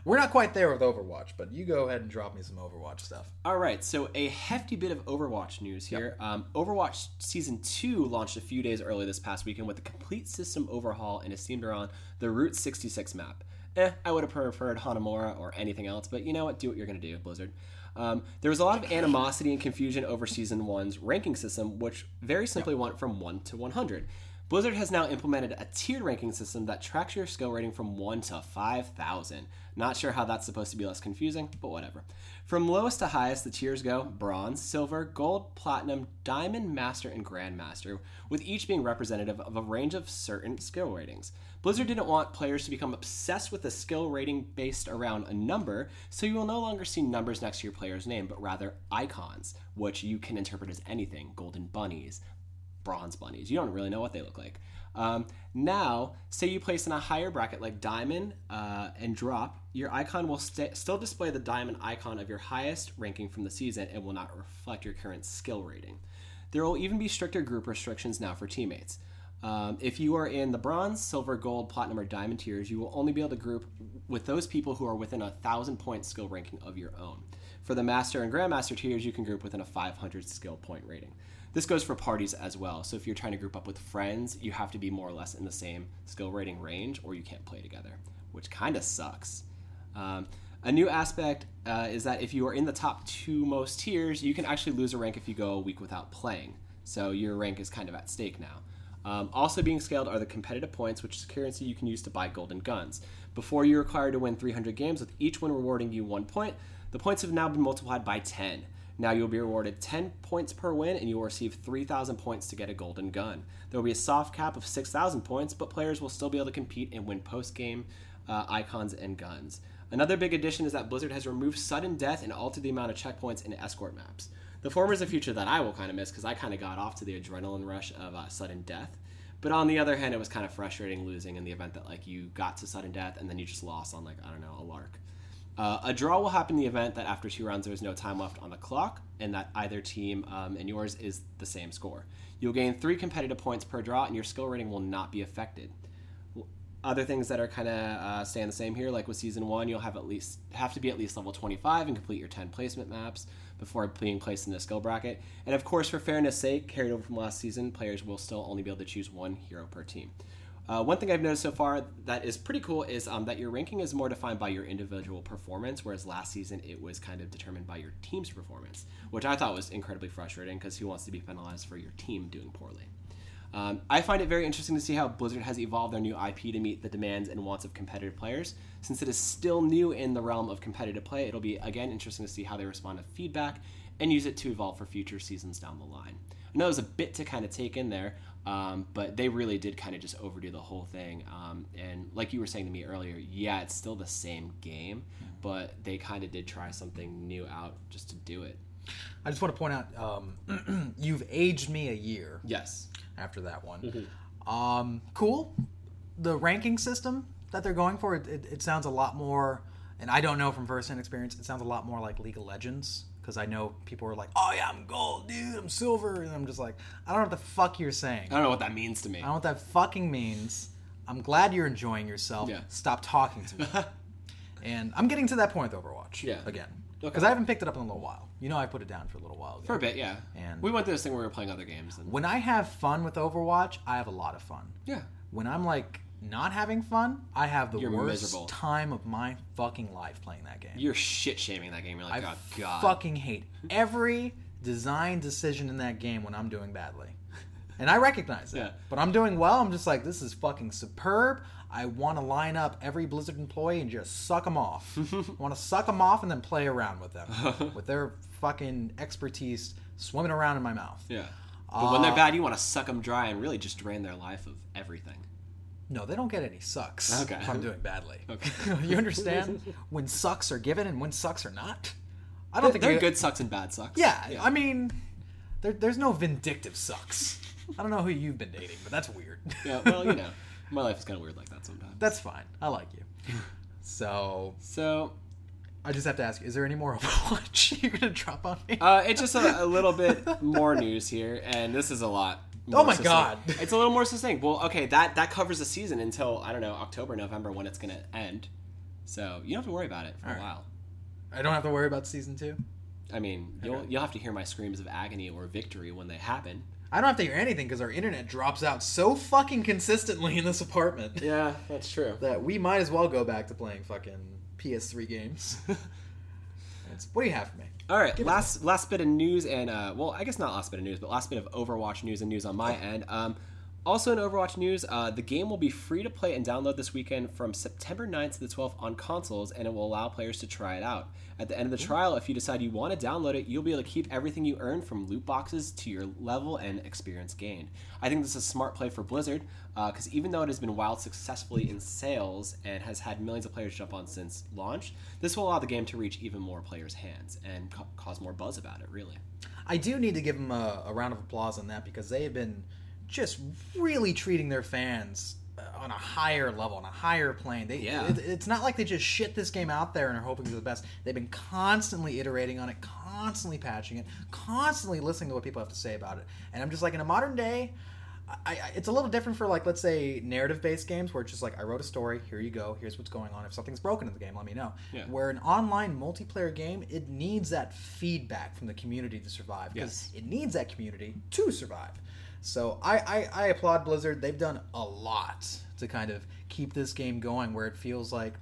We're not quite there with Overwatch, but you go ahead and drop me some Overwatch stuff. All right, so a hefty bit of Overwatch news here. Um, Overwatch Season 2 launched a few days early this past weekend with a complete system overhaul and is themed around the Route 66 map. Eh, I would have preferred Hanamura or anything else, but you know what? Do what you're going to do, Blizzard. Um, there was a lot of animosity and confusion over Season 1's ranking system, which very simply went from 1 to 100. Blizzard has now implemented a tiered ranking system that tracks your skill rating from 1 to 5,000. Not sure how that's supposed to be less confusing, but whatever. From lowest to highest, the tiers go bronze, silver, gold, platinum, diamond, master, and grandmaster, with each being representative of a range of certain skill ratings. Blizzard didn't want players to become obsessed with a skill rating based around a number, so you will no longer see numbers next to your player's name, but rather icons, which you can interpret as anything golden bunnies, bronze bunnies. You don't really know what they look like. Um, now, say you place in a higher bracket like diamond uh, and drop, your icon will sta still display the diamond icon of your highest ranking from the season and will not reflect your current skill rating. There will even be stricter group restrictions now for teammates. Um, if you are in the bronze, silver, gold, platinum, or diamond tiers, you will only be able to group with those people who are within a thousand point skill ranking of your own. For the master and grandmaster tiers, you can group within a 500 skill point rating. This goes for parties as well. So if you're trying to group up with friends, you have to be more or less in the same skill rating range, or you can't play together, which kind of sucks. Um, a new aspect uh, is that if you are in the top two most tiers, you can actually lose a rank if you go a week without playing. So your rank is kind of at stake now. Um, also being scaled are the competitive points, which is currency you can use to buy golden guns. Before you're required to win 300 games, with each one rewarding you one point, the points have now been multiplied by 10. Now you'll be rewarded 10 points per win, and you will receive 3,000 points to get a golden gun. There will be a soft cap of 6,000 points, but players will still be able to compete and win post game uh, icons and guns. Another big addition is that Blizzard has removed sudden death and altered the amount of checkpoints in escort maps. The former is a future that I will kind of miss because I kind of got off to the adrenaline rush of uh, sudden death. But on the other hand, it was kind of frustrating losing in the event that like you got to sudden death and then you just lost on like I don't know a lark. Uh, a draw will happen in the event that after two rounds there is no time left on the clock, and that either team um, and yours is the same score. You'll gain three competitive points per draw, and your skill rating will not be affected. Other things that are kind of uh, staying the same here, like with season one, you'll have at least have to be at least level 25 and complete your 10 placement maps before being placed in the skill bracket. And of course, for fairness' sake, carried over from last season, players will still only be able to choose one hero per team. Uh, one thing I've noticed so far that is pretty cool is um, that your ranking is more defined by your individual performance, whereas last season it was kind of determined by your team's performance, which I thought was incredibly frustrating because who wants to be penalized for your team doing poorly? Um, I find it very interesting to see how Blizzard has evolved their new IP to meet the demands and wants of competitive players. Since it is still new in the realm of competitive play, it'll be again interesting to see how they respond to feedback and use it to evolve for future seasons down the line. I know it was a bit to kind of take in there, um, but they really did kind of just overdo the whole thing. Um, and like you were saying to me earlier, yeah, it's still the same game, but they kind of did try something new out just to do it. I just want to point out, um, you've aged me a year Yes. After that one. Um, cool. The ranking system that they're going for, it, it, it sounds a lot more, and I don't know from first-hand experience, it sounds a lot more like League of Legends. Because I know people are like, oh yeah, I'm gold, dude, I'm silver. And I'm just like, I don't know what the fuck you're saying. I don't know what that means to me. I don't know what that fucking means. I'm glad you're enjoying yourself. Yeah. Stop talking to me. and I'm getting to that point with Overwatch. Yeah. Again. Because I haven't picked it up in a little while. You know, I put it down for a little while. Ago. For a bit, yeah. And- we went through this thing where we were playing other games. And, When I have fun with Overwatch, I have a lot of fun. yeah. When I'm like not having fun, I have the You're worst miserable. time of my fucking life playing that game. You're shit shaming that game. You're like, I oh, God. fucking hate every design decision in that game when I'm doing badly. And I recognize it. Yeah. But I'm doing well. I'm just like, this is fucking superb. I want to line up every Blizzard employee and just suck them off. I want to suck them off and then play around with them with their fucking expertise swimming around in my mouth. Yeah. But when they're Uh, bad, you want to suck them dry and really just drain their life of everything. No, they don't get any sucks Okay. if I'm doing badly. Okay. you understand when sucks are given and when sucks are not? I don't think They're good sucks and bad sucks. Yeah, I mean, there, there's no vindictive sucks. I don't know who you've been dating, but that's weird. yeah, well, you know, my life is kind of weird like that sometimes. that's fine. I like you. So So, I just have to ask: Is there any more Overwatch you're gonna drop on me? uh, it's just a, a little bit more news here, and this is a lot. more Oh my succinct. God. It's a little more succinct. Well, okay, that that covers the season until I don't know October, November when it's gonna end. So you don't have to worry about it for All a right. while. I don't have to worry about season two. I mean, you'll Okay. you'll have to hear my screams of agony or victory when they happen. I don't have to hear anything because our internet drops out so fucking consistently in this apartment Yeah, that's true. that we might as well go back to playing fucking PS3 games. What do you have for me? All right, Give last last bit of news and uh, well, I guess not last bit of news, but last bit of Overwatch news and news on my end. Um, also in Overwatch news, uh, the game will be free to play and download this weekend from September 9th to the 12th on consoles, and it will allow players to try it out. At the end of the trial, if you decide you want to download it, you'll be able to keep everything you earn from loot boxes to your level and experience gained. I think this is a smart play for Blizzard because even though it has been wild successfully in sales and has had millions of players jump on since launch, this will allow the game to reach even more players' hands and ca- cause more buzz about it. Really, I do need to give them a, a round of applause on that because they have been just really treating their fans uh, on a higher level, on a higher plane. They, Yeah. it- it's not like they just shit this game out there and are hoping for the best. They've been constantly iterating on it, constantly patching it, constantly listening to what people have to say about it. And I'm just like, in a modern day, I, I, it's a little different for like let's say narrative based games where it's just like I wrote a story, here you go, here's what's going on. If something's broken in the game, let me know. Yeah. Where an online multiplayer game, it needs that feedback from the community to survive because Yes. it needs that community to survive. So I, I, I applaud Blizzard. They've done a lot to kind of keep this game going where it feels like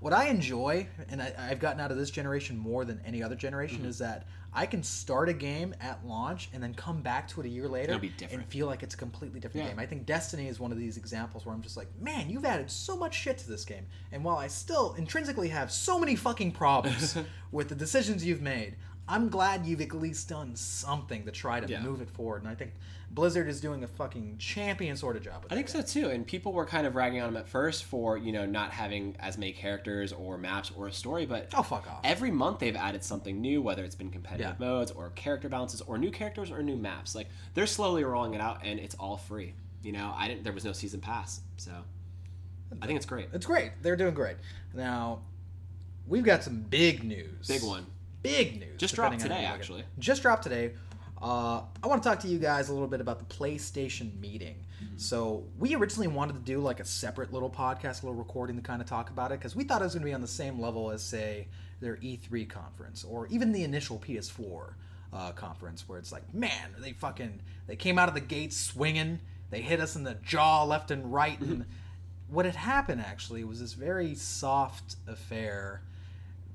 what I enjoy, and I, I've gotten out of this generation more than any other generation, Mm-hmm. is that I can start a game at launch and then come back to it a year later and feel like it's a completely different Yeah. game. I think Destiny is one of these examples where I'm just like, man, you've added so much shit to this game. And while I still intrinsically have so many fucking problems with the decisions you've made, I'm glad you've at least done something to try to Yeah. move it forward. And I think Blizzard is doing a fucking champion sort of job with I think so too. And people were kind of ragging on them at first for you know not having as many characters or maps or a story, but Oh, fuck off. every month they've added something new, whether it's been competitive Yeah. modes or character balances or new characters or new maps. Like they're slowly rolling it out, and it's all free. You know, I didn't. There was no season pass, so I think it's great. It's great. They're doing great. Now, we've got some big news. Big one. Big news. Just dropped today, how you look at it. actually. Just dropped today. Uh, I want to talk to you guys a little bit about the PlayStation meeting. Mm-hmm. So we originally wanted to do like a separate little podcast, a little recording to kind of talk about it because we thought it was going to be on the same level as say their E3 conference or even the initial PS4 uh, conference, where it's like, man, they fucking they came out of the gates swinging, they hit us in the jaw left and right, and what had happened actually was this very soft affair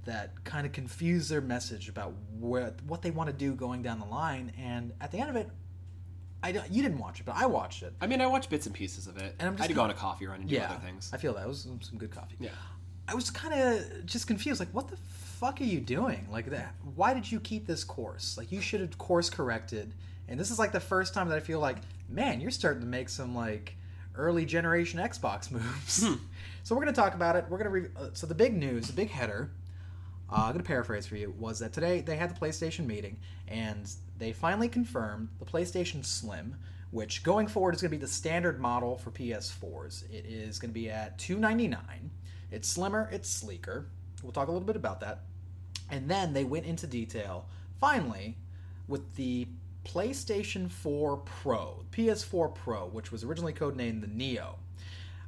that kind of confuse their message about what what they want to do going down the line. And at the end of it, I don't, you didn't watch it, but I watched it. I mean, I watched bits and pieces of it. And I'm I just had to go on a coffee run and do Yeah, other things. I feel that it was some, some good coffee. Yeah. I was kind of just confused. Like, what the fuck are you doing? Like, that? Why did you keep this course? Like, you should have course corrected. And this is like the first time that I feel like, man, you're starting to make some like early generation Xbox moves. Hmm. so we're gonna talk about it. We're gonna re- uh, so the big news, the big header. Uh, I'm gonna paraphrase for you. Was that today they had the PlayStation meeting and they finally confirmed the PlayStation Slim, which going forward is gonna be the standard model for PS4s. It is gonna be at 299. It's slimmer. It's sleeker. We'll talk a little bit about that. And then they went into detail, finally, with the PlayStation 4 Pro, PS4 Pro, which was originally codenamed the Neo.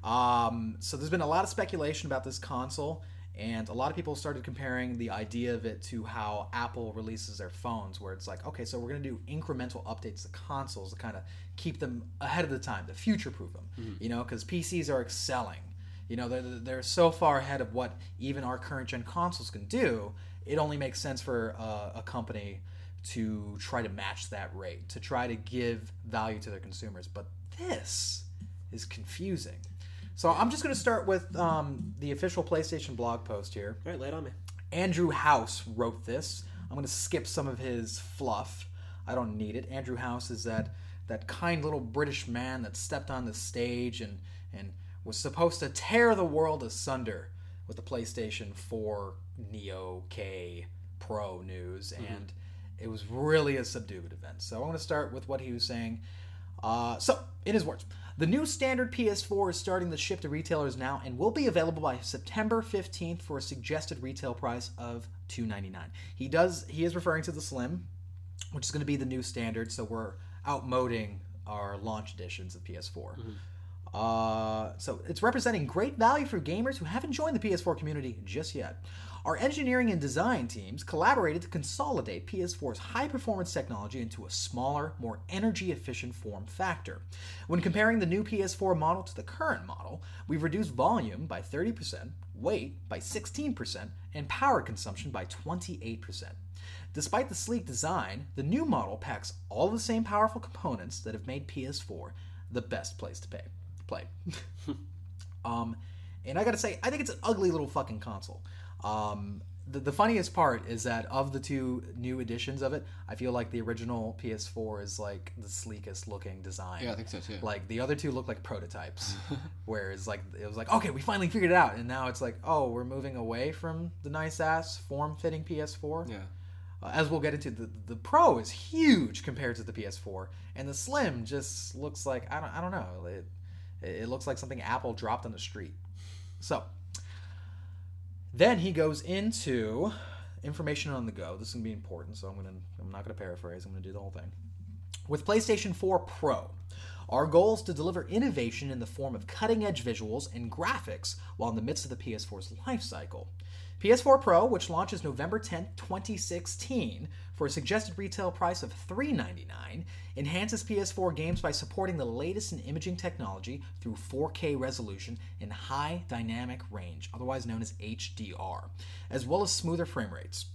Um, so there's been a lot of speculation about this console, And a lot of people started comparing the idea of it to how Apple releases their phones, where it's like, okay, so we're going to do incremental updates to consoles to kind of keep them ahead of the time, to future proof them, you know, because PCs are excelling. You know, they're, they're so far ahead of what even our current gen consoles can do. It only makes sense for uh, a company to try to match that rate, to try to give value to their consumers. But this is confusing. So I'm just going to start with um, the official PlayStation blog post here. All right, lay it on me. Andrew House wrote this. I'm going to skip some of his fluff. I don't need it. Andrew House is that that kind little British man that stepped on the stage and and was supposed to tear the world asunder with the PlayStation 4 Neo K Pro news, and it was really a subdued event. So I'm going to start with what he was saying. Uh, so, in his words, the new standard PS4 is starting to ship to retailers now and will be available by September 15th for a suggested retail price of 299. He does he is referring to the Slim, which is going to be the new standard, so we're outmoding our launch editions of PS4. Uh, so it's representing great value for gamers who haven't joined the PS4 community just yet. Our engineering and design teams collaborated to consolidate PS4's high performance technology into a smaller, more energy efficient form factor. When comparing the new PS4 model to the current model, we've reduced volume by 30%, weight by 16%, and power consumption by 28%. Despite the sleek design, the new model packs all the same powerful components that have made PS4 the best place to pay, play. um, and I gotta say, I think it's an ugly little fucking console. Um, the, the funniest part is that of the two new editions of it, I feel like the original PS4 is like the sleekest looking design. Yeah, I think so too. Like the other two look like prototypes, whereas like it was like okay, we finally figured it out, and now it's like oh, we're moving away from the nice ass form fitting PS4. yeah. Uh, as we'll get into, the the Pro is huge compared to the PS4, and the Slim just looks like I don't I don't know. It it looks like something Apple dropped on the street. So then he goes into information on the go. This is gonna be important, so I'm gonna I'm not gonna paraphrase. I'm gonna do the whole thing. With PlayStation 4 Pro, our goal is to deliver innovation in the form of cutting edge visuals and graphics while in the midst of the PS4's life cycle. PS4 Pro, which launches November 10, 2016, for a suggested retail price of 399, enhances PS4 games by supporting the latest in imaging technology through 4K resolution and high dynamic range, otherwise known as HDR, as well as smoother frame rates.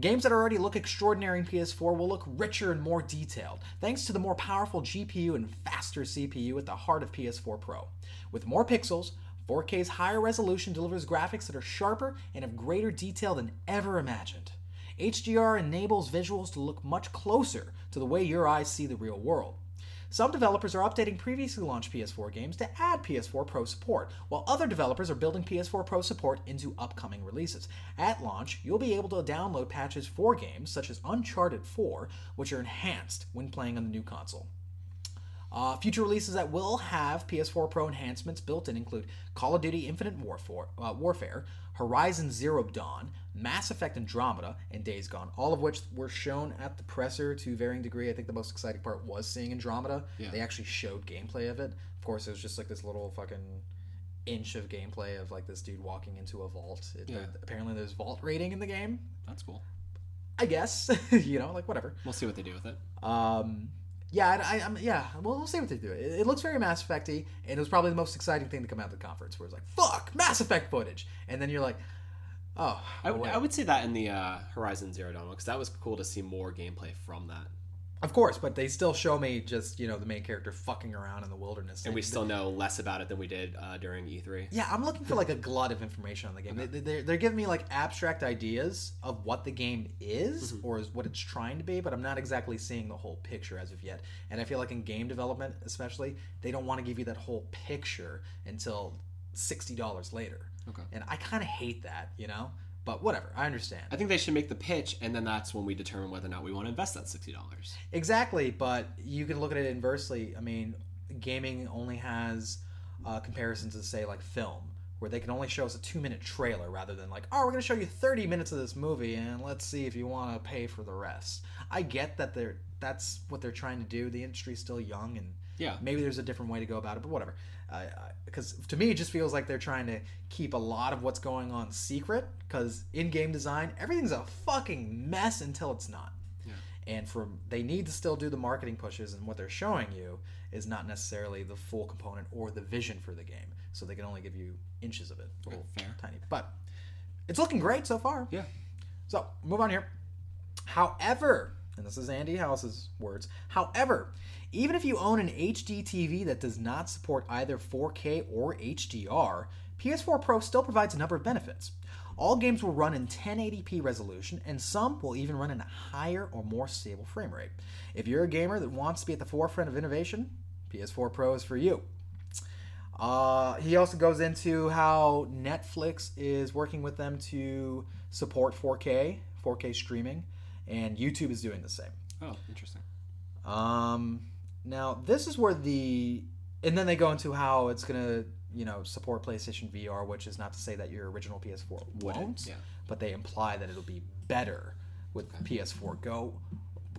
Games that already look extraordinary in PS4 will look richer and more detailed, thanks to the more powerful GPU and faster CPU at the heart of PS4 Pro. With more pixels, 4K's higher resolution delivers graphics that are sharper and of greater detail than ever imagined. HDR enables visuals to look much closer to the way your eyes see the real world. Some developers are updating previously launched PS4 games to add PS4 Pro support, while other developers are building PS4 Pro support into upcoming releases. At launch, you'll be able to download patches for games such as Uncharted 4, which are enhanced when playing on the new console. Uh, future releases that will have PS4 Pro enhancements built in include Call of Duty Infinite Warfare, uh, Warfare, Horizon Zero Dawn, Mass Effect Andromeda, and Days Gone, all of which were shown at the presser to varying degree. I think the most exciting part was seeing Andromeda. Yeah. They actually showed gameplay of it. Of course, it was just like this little fucking inch of gameplay of like this dude walking into a vault. It, Yeah. Apparently, there's vault rating in the game. That's cool. I guess you know, like whatever. We'll see what they do with it. Um, yeah, I, I, I'm, yeah. Well, we'll see what they do. It, it looks very Mass Effecty, and it was probably the most exciting thing to come out of the conference, where it's like, "Fuck, Mass Effect footage," and then you're like, "Oh, I would, wait." I would say that in the uh, Horizon Zero Dawn because that was cool to see more gameplay from that, of course." But they still show me just you know the main character fucking around in the wilderness, and we still know less about it than we did uh, during E3. Yeah, I'm looking for like a glut of information on the game. They, they're, they're giving me like abstract ideas of what the game is or is what it's trying to be, but I'm not exactly seeing the whole picture as of yet. And I feel like in game development, especially, they don't want to give you that whole picture until sixty dollars later. Okay. And I kind of hate that, you know. But whatever, I understand. I think they should make the pitch, and then that's when we determine whether or not we want to invest that sixty dollars. Exactly, but you can look at it inversely. I mean, gaming only has uh, comparisons to say like film, where they can only show us a two-minute trailer rather than like, oh, we're going to show you thirty minutes of this movie, and let's see if you want to pay for the rest. I get that they're that's what they're trying to do. The industry's still young, and Yeah. maybe there's a different way to go about it, but whatever. Because to me, it just feels like they're trying to keep a lot of what's going on secret. Because in game design, everything's a fucking mess until it's not. Yeah. And from they need to still do the marketing pushes, and what they're showing you is not necessarily the full component or the vision for the game. So they can only give you inches of it, little fair. tiny. But it's looking great so far. Yeah. So move on here. However, and this is Andy House's words. However, even if you own an HD TV that does not support either 4K or HDR, PS4 Pro still provides a number of benefits. All games will run in 1080p resolution, and some will even run in a higher or more stable frame rate. If you're a gamer that wants to be at the forefront of innovation, PS4 Pro is for you. Uh, he also goes into how Netflix is working with them to support 4K, 4K streaming, and YouTube is doing the same. Oh, interesting. Um, now this is where the and then they go into how it's gonna you know support PlayStation VR, which is not to say that your original PS4 won't, yeah. but they imply that it'll be better with PS4 Go,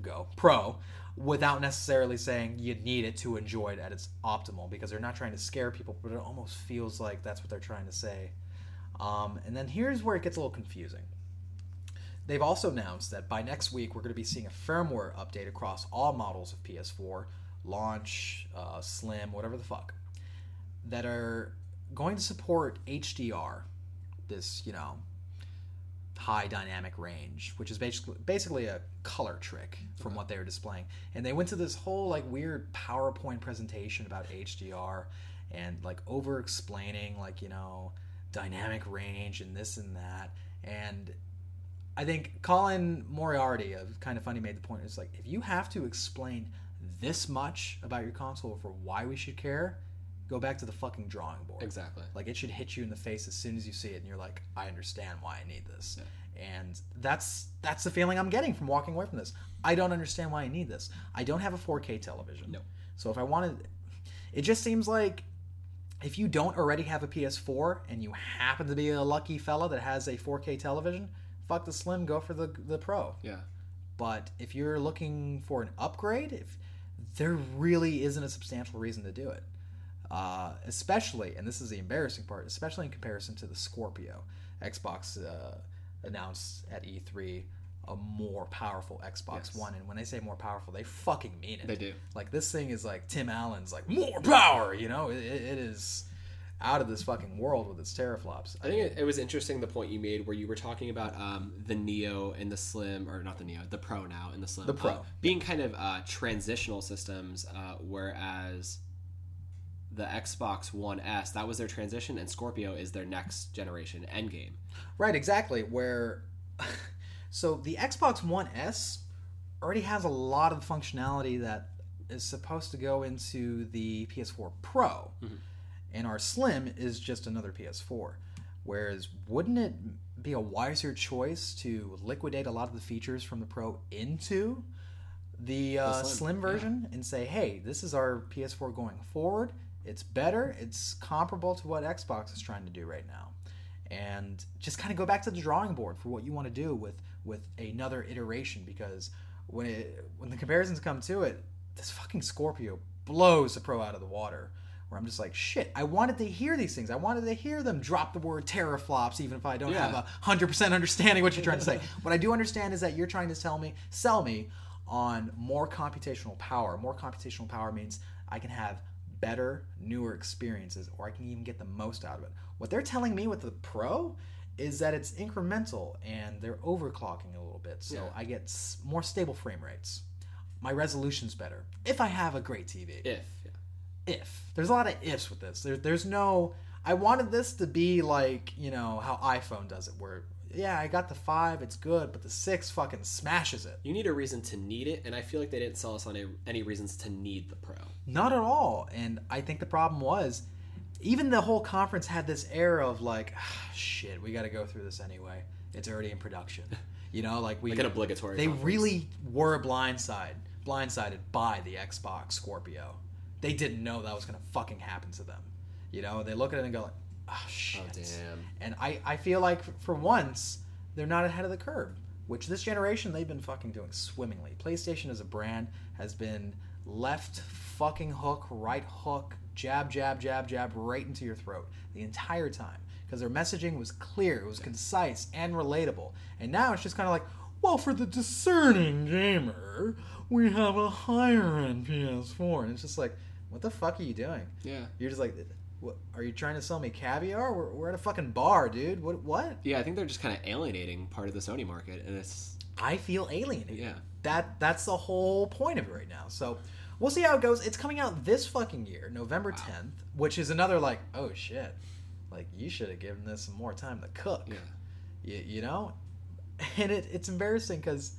Go Pro, without necessarily saying you need it to enjoy it at its optimal because they're not trying to scare people, but it almost feels like that's what they're trying to say. Um, and then here's where it gets a little confusing. They've also announced that by next week we're going to be seeing a firmware update across all models of PS4, launch, uh, slim, whatever the fuck, that are going to support HDR, this you know high dynamic range, which is basically basically a color trick from what they were displaying. And they went to this whole like weird PowerPoint presentation about HDR and like over explaining like you know dynamic range and this and that and I think Colin Moriarty of Kind of Funny made the point. It's like if you have to explain this much about your console for why we should care, go back to the fucking drawing board. Exactly. Like it should hit you in the face as soon as you see it, and you're like, I understand why I need this. And that's that's the feeling I'm getting from walking away from this. I don't understand why I need this. I don't have a 4K television. No. So if I wanted, it just seems like if you don't already have a PS4 and you happen to be a lucky fella that has a 4K television, fuck the Slim, go for the the Pro. Yeah. But if you're looking for an upgrade, if there really isn't a substantial reason to do it, uh, especially, and this is the embarrassing part, especially in comparison to the Scorpio, Xbox uh, announced at E3 a more powerful Xbox Yes. One, and when they say more powerful, they fucking mean it. They do. Like this thing is like Tim Allen's like more power, you know? It, it it is out of this fucking world with its teraflops. I think it, it was interesting the point you made where you were talking about um, the Neo and the Slim, or not the Neo, the Pro now and the Slim. The Pro. uh, being kind of uh, transitional systems, uh, whereas the Xbox One S, that was their transition, and Scorpio is their next generation endgame. Right, exactly. Where so the Xbox One S already has a lot of functionality that is supposed to go into the PS4 Pro, and our Slim is just another PS4. Whereas, wouldn't it be a wiser choice to liquidate a lot of the features from the Pro into the, uh, Slim, Slim yeah. version and say, "Hey, this is our PS4 going forward. It's better. It's comparable to what Xbox is trying to do right now." and just kind of go back to the drawing board for what you want to do with with another iteration because when it when the comparisons come to it this fucking scorpio blows the pro out of the water where i'm just like shit i wanted to hear these things i wanted to hear them drop the word teraflops even if i don't have a 100% understanding what you're trying to say what i do understand is that you're trying to tell me sell me on more computational power more computational power means i can have better, newer experiences, or I can even get the most out of it. What they're telling me with the Pro is that it's incremental and they're overclocking a little bit, so Yeah. I get more stable frame rates. My resolution's better if I have a great TV. If yeah. If there's a lot of ifs with this, there, there's no. I wanted this to be like you know how iPhone does it, where yeah, I got the five, it's good, but the six fucking smashes it. you need a reason to need it, and I feel like they didn't sell us on any reasons to need the Pro. Not at all. And I think the problem was, even the whole conference had this air of like, "Ah, shit, we got to go through this anyway. It's already in production. You know, like we Like an obligatory. they conference. really were blindsided, blindsided by the Xbox Scorpio. They didn't know that was gonna fucking happen to them. You know, they look at it and go like, oh shit. Oh damn. And I, I feel like for once they're not ahead of the curve, which this generation they've been fucking doing swimmingly. PlayStation as a brand has been left fucking hook, right hook, jab, jab, jab, jab, right into your throat the entire time because their messaging was clear, it was concise and relatable. And now it's just kind of like, well, for the discerning gamer, we have a higher end PS4, and it's just like, what the fuck are you doing? Yeah. You're just like, what? Are you trying to sell me caviar? We're, we're at a fucking bar, dude. What? What? Yeah, I think they're just kind of alienating part of the Sony market, and it's I feel alienated. yeah. That that's the whole point of it right now. So we'll see how it goes. It's coming out this fucking year, November Wow. 10th, which is another like, oh shit, like you should have given this some more time to cook. Yeah. You, you know, and it, it's embarrassing because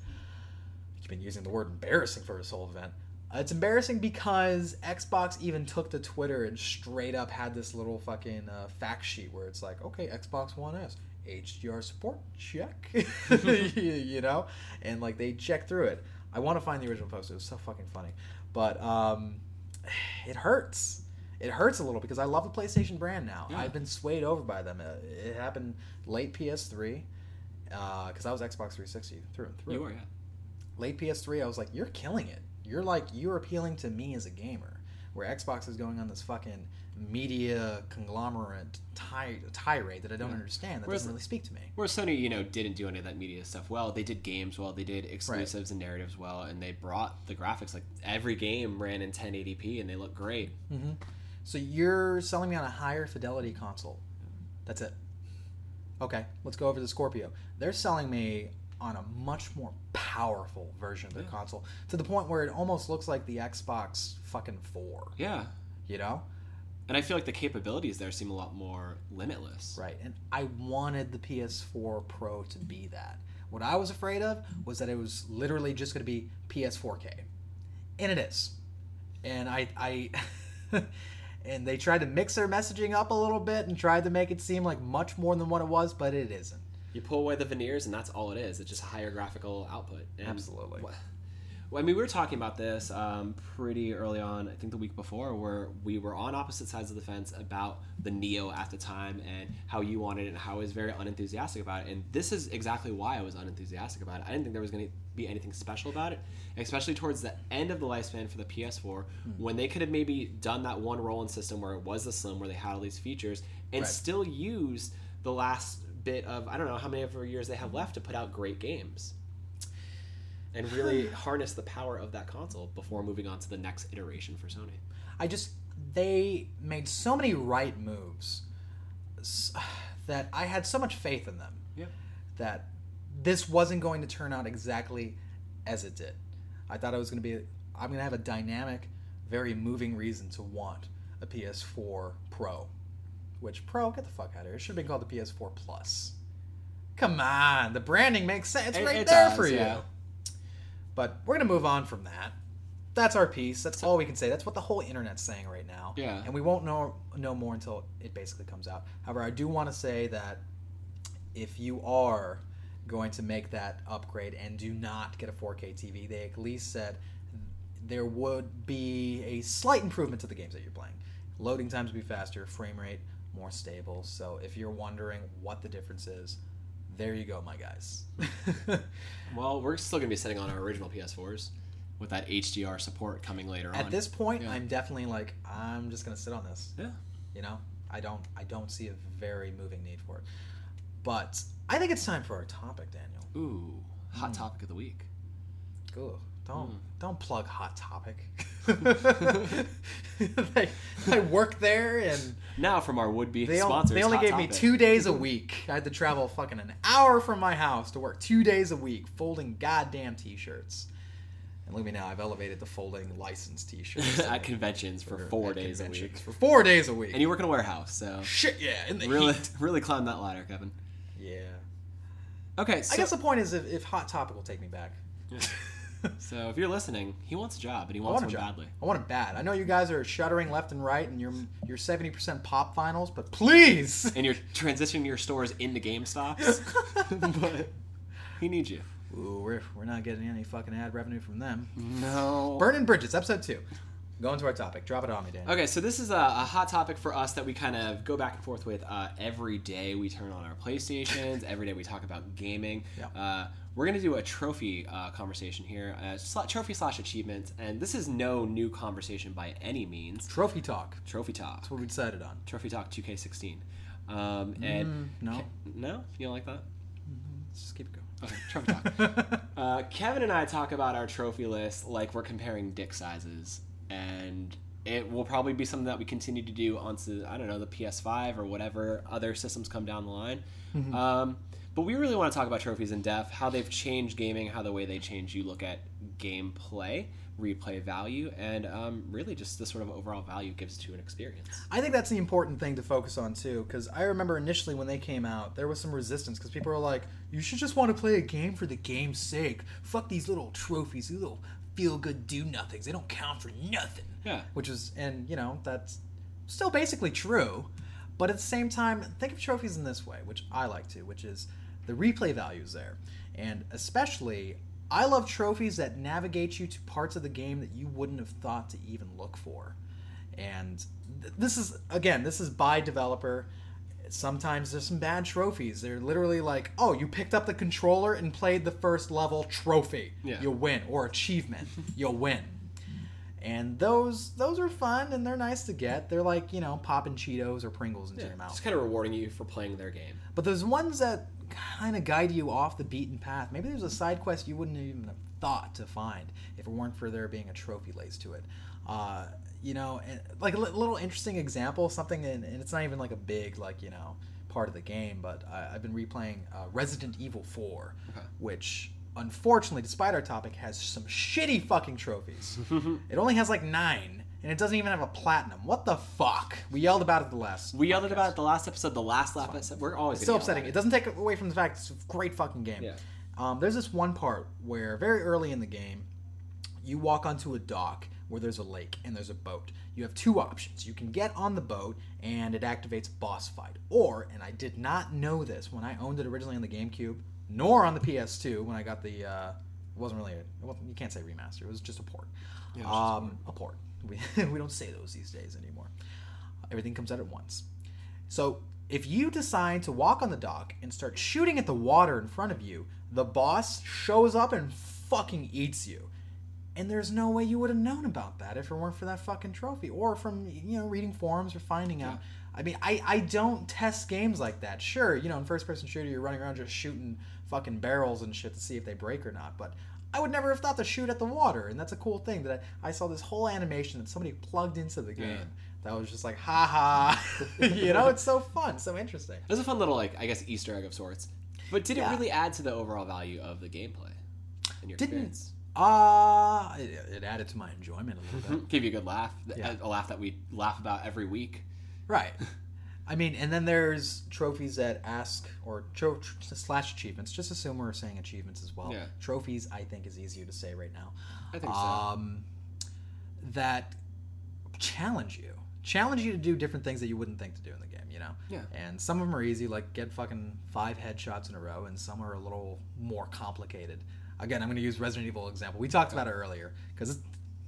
you've been using the word embarrassing for this whole event. Uh, it's embarrassing because Xbox even took to Twitter and straight up had this little fucking uh, fact sheet where it's like, okay, Xbox One S, HDR support, check, you, know, and like they check through it. I want to find the original post. It was so fucking funny, but um, it hurts. It hurts a little because I love the PlayStation brand now. Yeah. I've been swayed over by them. Uh, It happened late PS3 because I was Xbox 360 through and through You are, yeah. late PS3, I was like, you're killing it. You're like, you're appealing to me as a gamer. Where Xbox is going on this fucking media conglomerate ti- tirade that I don't Yeah. understand. That Whereas- doesn't really speak to me. Where Sony, you know, didn't do any of that media stuff well. They did games well, they did exclusives and narratives well, and they brought the graphics. Like every game ran in 1080p, and they look great. hmm So you're selling me on a higher fidelity console. That's it. Okay, let's go over to Scorpio. They're selling me on a much more powerful version of the Yeah. console to the point where it almost looks like the Xbox fucking 4, Yeah, you know? and I feel like the capabilities there seem a lot more limitless. Right. And I wanted the PS4 Pro to be that. What I was afraid of was that it was literally just going to be PS4K. And it is. And I I and they tried to mix their messaging up a little bit and tried to make it seem like much more than what it was, but it isn't. You pull away the veneers, and that's all it is. It's just higher graphical output. And Absolutely. wh- Well, I mean, we were talking about this um, pretty early on. I think the week before, where we were on opposite sides of the fence about the Neo at the time and how you wanted it and how I was very unenthusiastic about it. And this is exactly why I was unenthusiastic about it. I didn't think there was going to be anything special about it, especially towards the end of the lifespan for the PS4, when they could have maybe done that one rolling system where it was the Slim, where they had all these features, and Right. still use the last bit of I don't know how many ever years they have left to put out great games and really harness the power of that console before moving on to the next iteration for Sony. I just they made so many right moves that I had so much faith in them. Yeah. that this wasn't going to turn out exactly as it did. I thought it was going to be I'm going to have a dynamic, very moving reason to want a PS4 Pro. Which Pro, get the fuck out of here. It should have been called the PS4 Plus. Come on, the branding makes sense. It's It- right it there does, for you. yeah. But we're going to move on from that. That's our piece. That's all we can say. That's what the whole internet's saying right now. Yeah. And we won't know know more until it basically comes out. However, I do want to say that if you are going to make that upgrade and do not get a 4K TV, they at least said there would be a slight improvement to the games that you're playing. Loading times would be faster, frame rate more stable. So if you're wondering what the difference is, there you go, my guys. Well, we're still going to be sitting on our original PS4s with that HDR support coming later on. At this point, Yeah. I'm definitely like I'm just gonna sit on this. Yeah. You know, I don't I don't see a very moving need for it. But I think it's time for our topic, Daniel. Ooh, hot Mm. topic of the week. Ugh, don't Mm. don't plug Hot Topic. they, I work there and Now from our would-be they, on- sponsors. they only Hot gave me two days a week. I had to travel fucking an hour from my house to work two days a week, folding goddamn t-shirts. And look at me now, I've elevated to folding licensed t-shirts at conventions for four at days a week. For four days a week. And you work in a warehouse, so Shit, yeah, in the really, heat. really climb that ladder, Kevin. Yeah. Okay, so, I guess the point is if, if Hot Topic will take me back. So if you're listening, he wants a job, and he I wants want a one job. badly. I want it bad. I know you guys are shuddering left and right, and you're you're seventy percent Pop vinyls, but please. And you're transitioning your stores into GameStops, but he needs you. Ooh, we're we're not getting any fucking ad revenue from them. No. Burning Bridges, episode two. Go into our topic. Drop it on me, Dan. Okay, so this is a, a hot topic for us that we kind of go back and forth with uh, every day. We turn on our PlayStations. every day we talk about gaming. Yeah. Uh, we're gonna do a trophy uh, conversation here, uh, sl- trophy slash achievements, and this is no new conversation by any means. Trophy talk. Trophy talk, That's what we decided on. trophy talk, 2K16. Um, and Mm, no. Ke- no, you don't like that? Let's just keep it going. Okay, trophy talk. uh, Kevin and I talk about our trophy list like we're comparing dick sizes, and it will probably be something that we continue to do onto I don't know the PS5 or whatever other systems come down the line. Um, but we really want to talk about trophies in depth, how they've changed gaming, how the way they change you look at gameplay, replay value, and um, really just the sort of overall value it gives to an experience. I think that's the important thing to focus on too, because I remember initially when they came out, there was some resistance because people were like, "You should just want to play a game for the game's sake. Fuck these little trophies, these little feel-good do-nothings. They don't count for nothing." Yeah. Which is, and you know, that's still basically true, but at the same time, think of trophies in this way, which I like to, which is the replay value is there, and especially. I love trophies that navigate you to parts of the game that you wouldn't have thought to even look for. And th- this is again this is by developer. Sometimes there's some bad trophies. They're literally like oh you picked up the controller and played the first level trophy. Yeah. you'll win or achievement. You'll win. And those those are fun and they're nice to get. They're like you know popping cheetos or pringles into your mouth. Just kind of rewarding you for playing their game. but there's ones that kind of guide you off the beaten path. Maybe there's a side quest you wouldn't even have thought to find if it weren't for there being a trophy laced to it. Uh, you know, and like a little interesting example, something, in, and it's not even like a big like you know part of the game, but I, I've been replaying uh, Resident Evil 4, Okay. which unfortunately, despite our topic, has some shitty fucking trophies. it only has like nine. And it doesn't even have a platinum. What the fuck? We yelled about it the last. We yelled podcast. about it the last episode, the last lap episode. We're always It's still gonna upsetting. at It doesn't take away from the fact it's a great fucking game. Yeah. Um, there's this one part where very early in the game, you walk onto a dock where there's a lake and there's a boat. You have two options. You can get on the boat and it activates boss fight, or and I did not know this when I owned it originally on the GameCube, nor on the PS2 when I got the. Uh, it wasn't really a. Well, you can't say remaster. It was just a port. Yeah, it was just a um, a port. We, we don't say those these days anymore. Everything comes out at once. So if you decide to walk on the dock and start shooting at the water in front of you, the boss shows up and fucking eats you. And there's no way you would have known about that if it weren't for that fucking trophy or from you know reading forums or finding out. I mean, I I don't test games like that. Sure, you know, in first person shooter you're running around just shooting fucking barrels and shit to see if they break or not, but I would never have thought to shoot at the water, and that's a cool thing that I, I saw this whole animation that somebody plugged into the game. Yeah. That was just like, ha ha. you know, it's so fun, so interesting. It was a fun little, like, I guess, Easter egg of sorts. But did Yeah. it really add to the overall value of the gameplay in your Didn't- experience? Uh, it, it added to my enjoyment a little bit. Give you a good laugh, Yeah. a laugh that we laugh about every week. right. I mean, and then there's trophies that ask, or tro- tr- slash achievements. Just assume we're saying achievements as well. Yeah. Trophies, I think, is easier to say right now. I think so. Um, that challenge you, challenge you to do different things that you wouldn't think to do in the game. You know. Yeah. And some of them are easy, like get fucking five headshots in a row, and some are a little more complicated. Again, I'm going to use Resident Evil example. We talked about it earlier because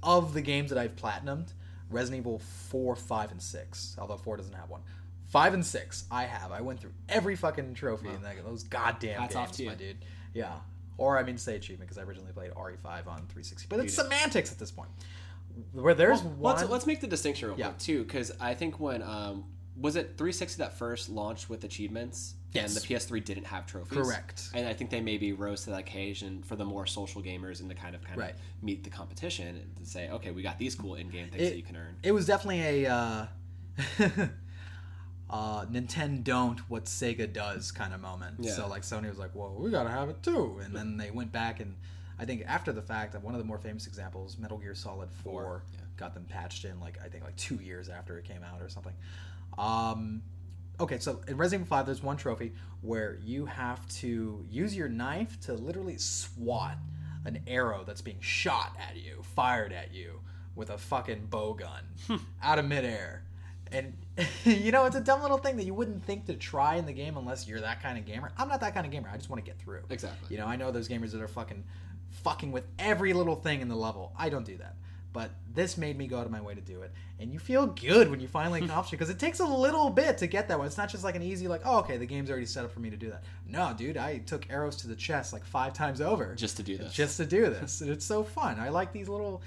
of the games that I've platinumed, Resident Evil four, five, and six. Although four doesn't have one. Five and six, I have. I went through every fucking trophy in that, those goddamn Hats games, off to you. my dude. Yeah. Or I mean, say achievement because I originally played RE5 on 360, but it's semantics at this point. Where there's Well, one. let's, let's make the distinction real Yeah. quick, too, because I think when, um, was it 360 that first launched with achievements? Yes. And the PS3 didn't have trophies? Correct. And I think they maybe rose to that occasion for the more social gamers and to kind of kind Right. of meet the competition and to say, okay, we got these cool in-game things that you can earn. It was definitely a uh, uh, Nintendo don't what Sega does kind of moment. Yeah. So like Sony was like, "Well, we gotta have it too," and then they went back and I think after the fact, one of the more famous examples, Metal Gear Solid Four, Four, yeah. got them patched in like I think like two years after it came out or something. Um, okay, so in Resident Evil Five, there's one trophy where you have to use your knife to literally swat an arrow that's being shot at you, fired at you with a fucking bow gun out of midair. And you know, it's a dumb little thing that you wouldn't think to try in the game unless you're that kind of gamer. I'm not that kind of gamer. I just want to get through. Exactly. You know, I know those gamers that are fucking fucking with every little thing in the level. I don't do that. But this made me go out of my way to do it, and you feel good when you finally accomplish it because it takes a little bit to get that one. It's not just like an easy like, oh, okay, the game's already set up for me to do that. No, dude, I took arrows to the chest like five times over Just to do this. just to do this. and it's so fun. I like these little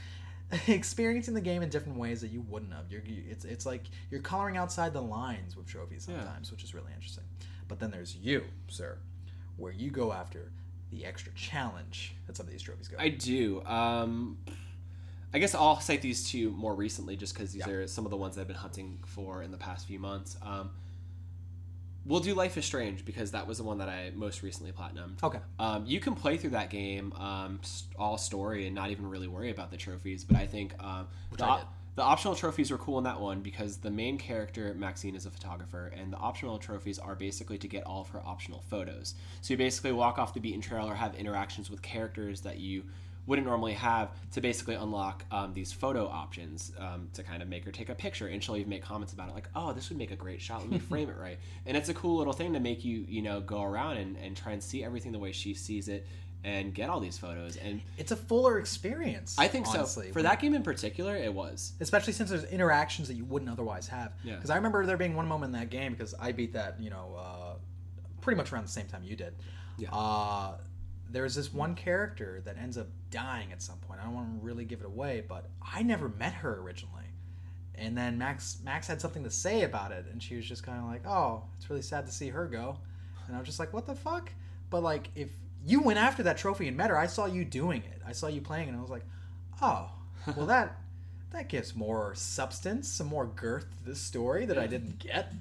experiencing the game in different ways that you wouldn't have. You're, you, it's it's like you're coloring outside the lines with trophies Yeah. sometimes, which is really interesting. But then there's you, sir, where you go after the extra challenge that some of these trophies go. I do. Um, I guess I'll cite these two more recently, just because these Yeah. are some of the ones I've been hunting for in the past few months. Um, we'll do Life is Strange because that was the one that I most recently platinumed. okay. Um, you can play through that game um, all story and not even really worry about the trophies. But I think um, the, I the optional trophies were cool in that one because the main character Maxine is a photographer, and the optional trophies are basically to get all of her optional photos. So you basically walk off the beaten trail or have interactions with characters that you wouldn't normally have to basically unlock um, these photo options um, to kind of make her take a picture and she'll even make comments about it like oh this would make a great shot let me frame it right and it's a cool little thing to make you you know go around and, and try and see everything the way she sees it and get all these photos and It's a fuller experience. i think honestly, so for that game in particular it was especially since there's interactions that you wouldn't otherwise have. Yeah. Because I remember there being one moment in that game because I beat that, you know, uh, pretty much around the same time you did. Yeah. Uh, there's this one character that ends up dying at some point. I don't want to really give it away, but I never met her originally. And then Max Max had something to say about it, and she was just kind of like, "Oh, it's really sad to see her go." And I was just like, "What the fuck?" But like, if you went after that trophy and met her, I saw you doing it. I saw you playing, and I was like, "Oh, well that that gives more substance, some more girth to this story that I didn't get."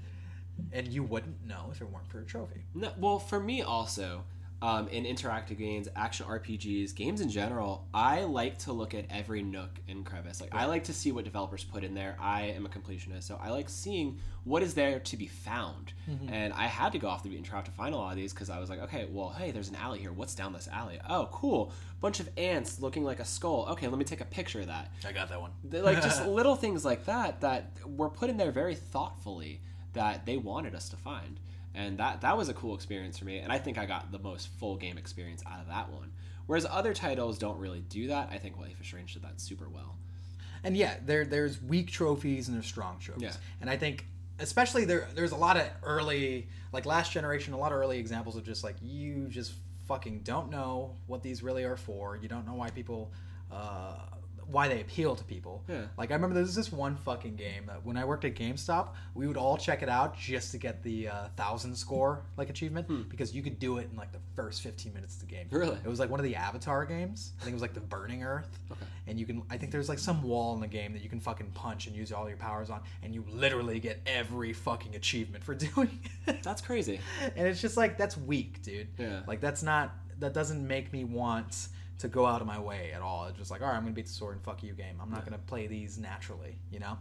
And you wouldn't know if it weren't for a trophy. No, well, for me also, um, in interactive games, action RPGs, games in general, I like to look at every nook and crevice. Like I like to see what developers put in there. I am a completionist, so I like seeing what is there to be found. And I had to go off the beaten track to find a lot of these because I was like, okay, well, hey, there's an alley here. What's down this alley? Oh, cool, bunch of ants looking like a skull. Okay, let me take a picture of that. I got that one. Like just little things like that that were put in there very thoughtfully that they wanted us to find and that that was a cool experience for me and i think i got the most full game experience out of that one whereas other titles don't really do that i think life is strange did that super well And yeah, there there's weak trophies and there's strong trophies. Yeah. And I think especially there there's a lot of early like last generation, a lot of early examples of just like you just fucking don't know what these really are for. You don't know why people uh why they appeal to people. Yeah. Like I remember there was this one fucking game that when I worked at GameStop, we would all check it out just to get the uh, thousand score like achievement because you could do it in like the first 15 minutes of the game. Hmm. Really? It was like one of the Avatar games. I think it was like the Burning Earth. Okay. And you can, I think there's like some wall in the game that you can fucking punch and use all your powers on, and you literally get every fucking achievement for doing it. that's crazy and it's just like that's weak, dude. Yeah. Like that's not that doesn't make me want to go out of my way at all. It's just like, all right, I'm gonna beat the sword and fuck you game. I'm not gonna play these naturally, you know.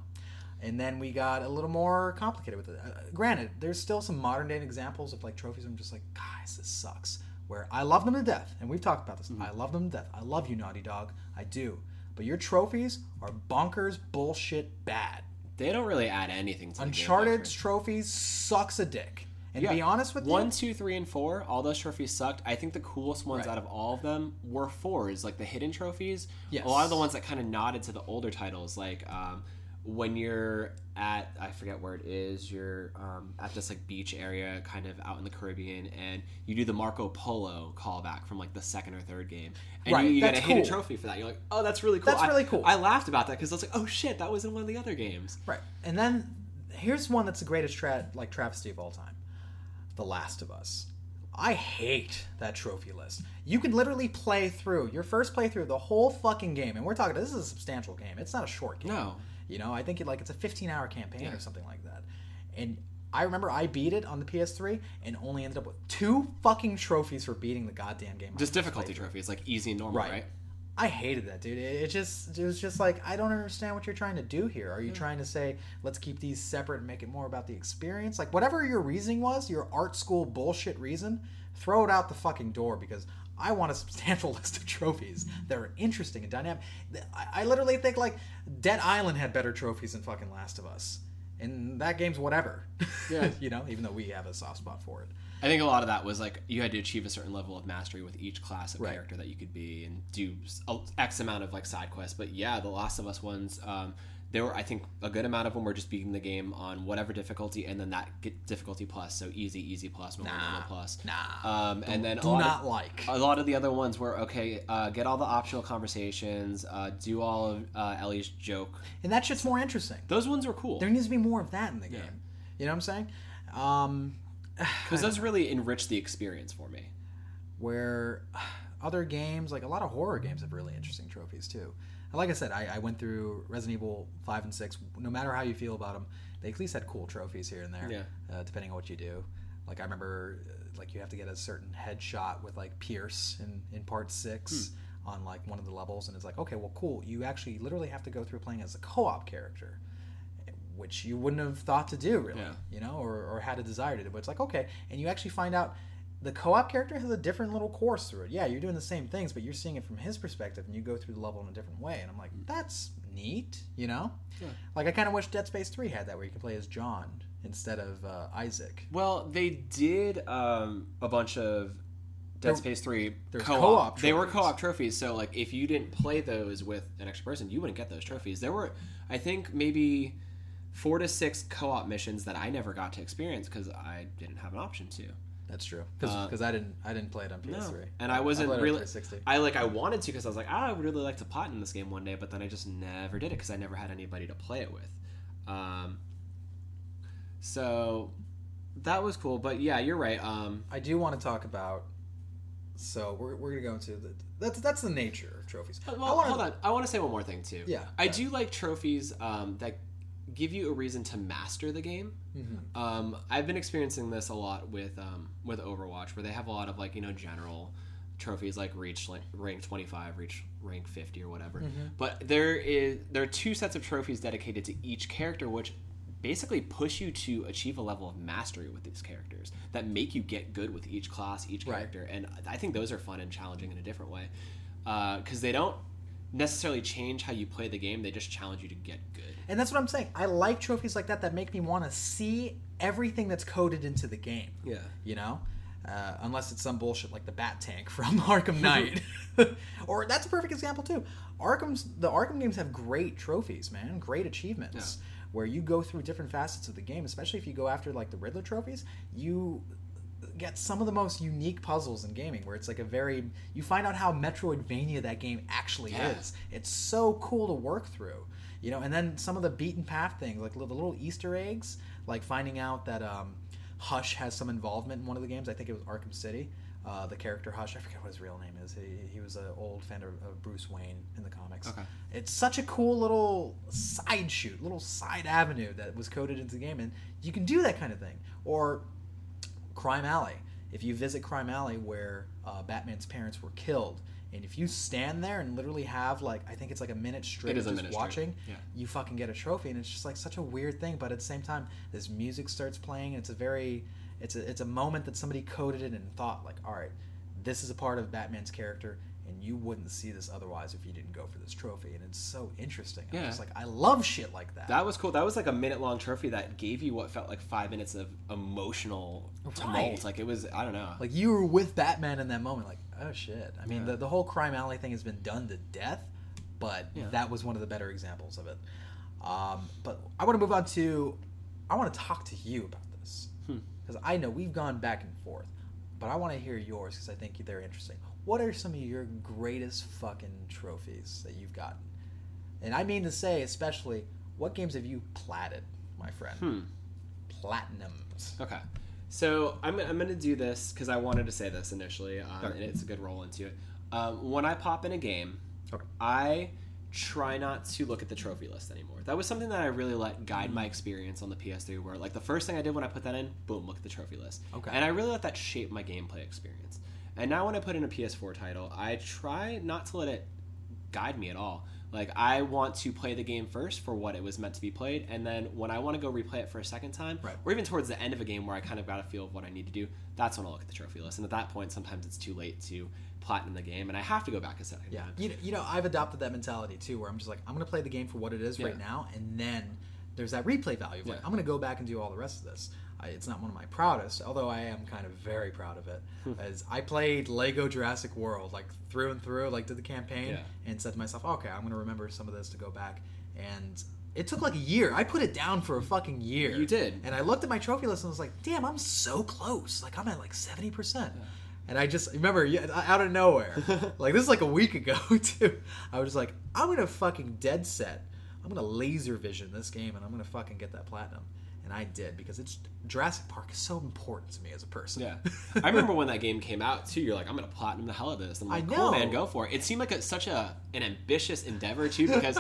And then we got a little more complicated with it. Uh, granted, there's still some modern day examples of like trophies. I'm just like, guys, this sucks. Where I love them to death, and we've talked about this. I love them to death. I love you, Naughty Dog. I do. But your trophies are bonkers, bullshit, bad. they don't really add anything to the Uncharted's trophies sucks a dick. And Yeah. to be honest with you, One, two, three, and four, all those trophies sucked. I think the coolest ones Right. out of all of them were fours, like the hidden trophies. Yes. A lot of the ones that kind of nodded to the older titles, like um, when you're at, I forget where it is, you're um, at this like beach area, kind of out in the Caribbean, and you do the Marco Polo callback from like the second or third game, and Right, you, you get a that's hidden trophy for that. You're like, oh, that's really cool. That's I- really cool. I laughed about that because I was like, oh shit, that was in one of the other games. Right. And then here's one that's the greatest tra- like travesty of all time. The Last of Us. I hate that trophy list. You can literally play through your first playthrough the whole fucking game, and we're talking. This is a substantial game. It's not a short game. No. You know, I think it like it's a 15 hour campaign Yeah. or something like that. And I remember I beat it on the PS3 and only ended up with two fucking trophies for beating the goddamn game. Just difficulty trophies, like easy and normal, Right. right? I hated that, dude. It, it just it was just like I don't understand what you're trying to do here. Are you mm. trying to say let's keep these separate and make it more about the experience? Like whatever your reasoning was, your art school bullshit reason, throw it out the fucking door because I want a substantial list of trophies that are interesting and dynamic. I, I literally think like Dead Island had better trophies than fucking Last of Us. And that game's whatever. Yeah. you know, even though we have a soft spot for it. I think a lot of that was like you had to achieve a certain level of mastery with each class of Right. character that you could be and do X amount of like side quests. But yeah, the Last of Us ones, um, there were I think a good amount of them were just beating the game on whatever difficulty, and then that get difficulty plus, so easy, easy plus, normal, Nah. normal plus. Nah. Um, and then a Do lot not of, like. a lot of the other ones were okay. Uh, get all the optional conversations. Uh, do all of uh, Ellie's joke. And that shit's more interesting. Those ones were cool There needs to be more of that in the game. You know what I'm saying? Um, because those really enriched the experience for me. where other games, like a lot of horror games, have really interesting trophies too. And like I said, I, I went through Resident Evil five and six. No matter how you feel about them, they at least had cool trophies here and there. Yeah. Uh, depending on what you do. Like I remember, uh, like you have to get a certain headshot with like Pierce in in part six Hmm. on like one of the levels, and it's like okay, well, cool. You actually literally have to go through playing as a co-op character. Which you wouldn't have thought to do, really, Yeah. you know, or, or had a desire to do. But it's like, okay, and you actually find out the co-op character has a different little course through it. Yeah, you're doing the same things, but you're seeing it from his perspective, and you go through the level in a different way. And I'm like, that's neat, you know. Yeah. Like I kind of wish Dead Space Three had that, where you can play as John instead of uh, Isaac. Well, they did um, a bunch of Dead There- Space Three there's co-op. co-op They were co-op trophies, so like if you didn't play those with an extra person, you wouldn't get those trophies. There were, I think, maybe four to six co-op missions that I never got to experience because I didn't have an option to. That's true, because Uh, I didn't I didn't play it on PS3, and I wasn't on really. 360. I like I wanted to because I was like, ah, I would really like to platinum this game one day, but then I just never did it because I never had anybody to play it with. Um, so that was cool, but yeah, you're right. Um, I do want to talk about. So we're, we're gonna go into the that's that's the nature of trophies. Well, wanna- hold on. I want to say one more thing too. Yeah, I do like trophies um, that give you a reason to master the game. Mhm. Um, I've been experiencing this a lot with um, with Overwatch, where they have a lot of like you know general trophies like reach like rank 25 reach rank 50 or whatever Mm-hmm. but there is there are two sets of trophies dedicated to each character which basically push you to achieve a level of mastery with these characters that make you get good with each class each Right. character and i think those are fun and challenging in a different way because they don't necessarily change how you play the game they just challenge you to get good And that's what I'm saying. I like trophies like that that make me want to see everything that's coded into the game. yeah You know, uh, unless it's some bullshit like the Bat Tank from Arkham Knight, or that's a perfect example too. Arkham's the Arkham games have great trophies, man, great achievements. Where you go through different facets of the game, especially if you go after like the Riddler trophies, you get some of the most unique puzzles in gaming where it's like a very you find out how metroidvania that game actually Yeah. is it's so cool to work through you know and then some of the beaten path things like the little easter eggs like finding out that um, hush has some involvement in one of the games. I think it was arkham city. Uh, the character hush i forget what his real name is. He, he was an old fan of, of bruce wayne in the comics. Okay. it's such a cool little side shoot little side avenue that was coded into the game and you can do that kind of thing. Or Crime Alley. If you visit Crime Alley where uh, Batman's parents were killed, and if you stand there and literally have like I think it's like a minute straight of just watching, yeah. you fucking get a trophy, and it's just like such a weird thing. But at the same time, this music starts playing, and it's a very it's a it's a moment that somebody coded it and thought like, all right, this is a part of Batman's character. And you wouldn't see this otherwise if you didn't go for this trophy, and it's so interesting. I'm Yeah. just like, I love shit like that. That was cool. That was like a minute long trophy that gave you what felt like five minutes of emotional tumult. Right. Like it was, I don't know. Like you were with Batman in that moment, like, oh shit. I mean, Yeah. the, the whole Crime Alley thing has been done to death, but Yeah. that was one of the better examples of it. Um, but I want to move on to, I want to talk to you about this Hmm. because I know we've gone back and forth, but I want to hear yours because I think they're interesting. What are some of your greatest fucking trophies that you've gotten? And I mean to say, especially, what games have you platted, my friend? Hmm. Platinums. Okay. So I'm, I'm going to do this because I wanted to say this initially, um, Okay. and it's a good roll into it. Um, when I pop in a game, Okay. I try not to look at the trophy list anymore. That was something that I really let guide my experience on the PS3, where like the first thing I did when I put that in, boom, look at the trophy list. Okay. And I really let that shape my gameplay experience. And now when I put in a PS4 title, I try not to let it guide me at all. Like I want to play the game first for what it was meant to be played, and then when I want to go replay it for a second time, Right. or even towards the end of a game where I kind of got a feel of what I need to do, that's when I'll look at the trophy list. And at that point, sometimes it's too late to platinum the game, and I have to go back a second Yeah, time. you know, you know, I've adopted that mentality too, where I'm just like, I'm gonna play the game for what it is right now, and then there's that replay value. Of like, Yeah. I'm gonna go back and do all the rest of this. I, it's not one of my proudest, although I am kind of very proud of it. Hmm. as I played Lego Jurassic World like through and through, like did the campaign, Yeah. and said to myself, okay, I'm gonna remember some of this to go back. And it took like a year. I put it down for a fucking year. You did. And I looked at my trophy list and was like, damn, I'm so close. Like I'm at like seventy percent. And I just remember out of nowhere, like this is like a week ago too. I was just like, I'm gonna fucking dead set. I'm gonna laser vision this game, and I'm gonna fucking get that platinum. And I did because it's Jurassic Park is so important to me as a person. Yeah, I remember when that game came out too. You're like, I'm gonna platinum the hell out of this. I'm like, I cool, know. man, go for it. It seemed like a, such a an ambitious endeavor too, because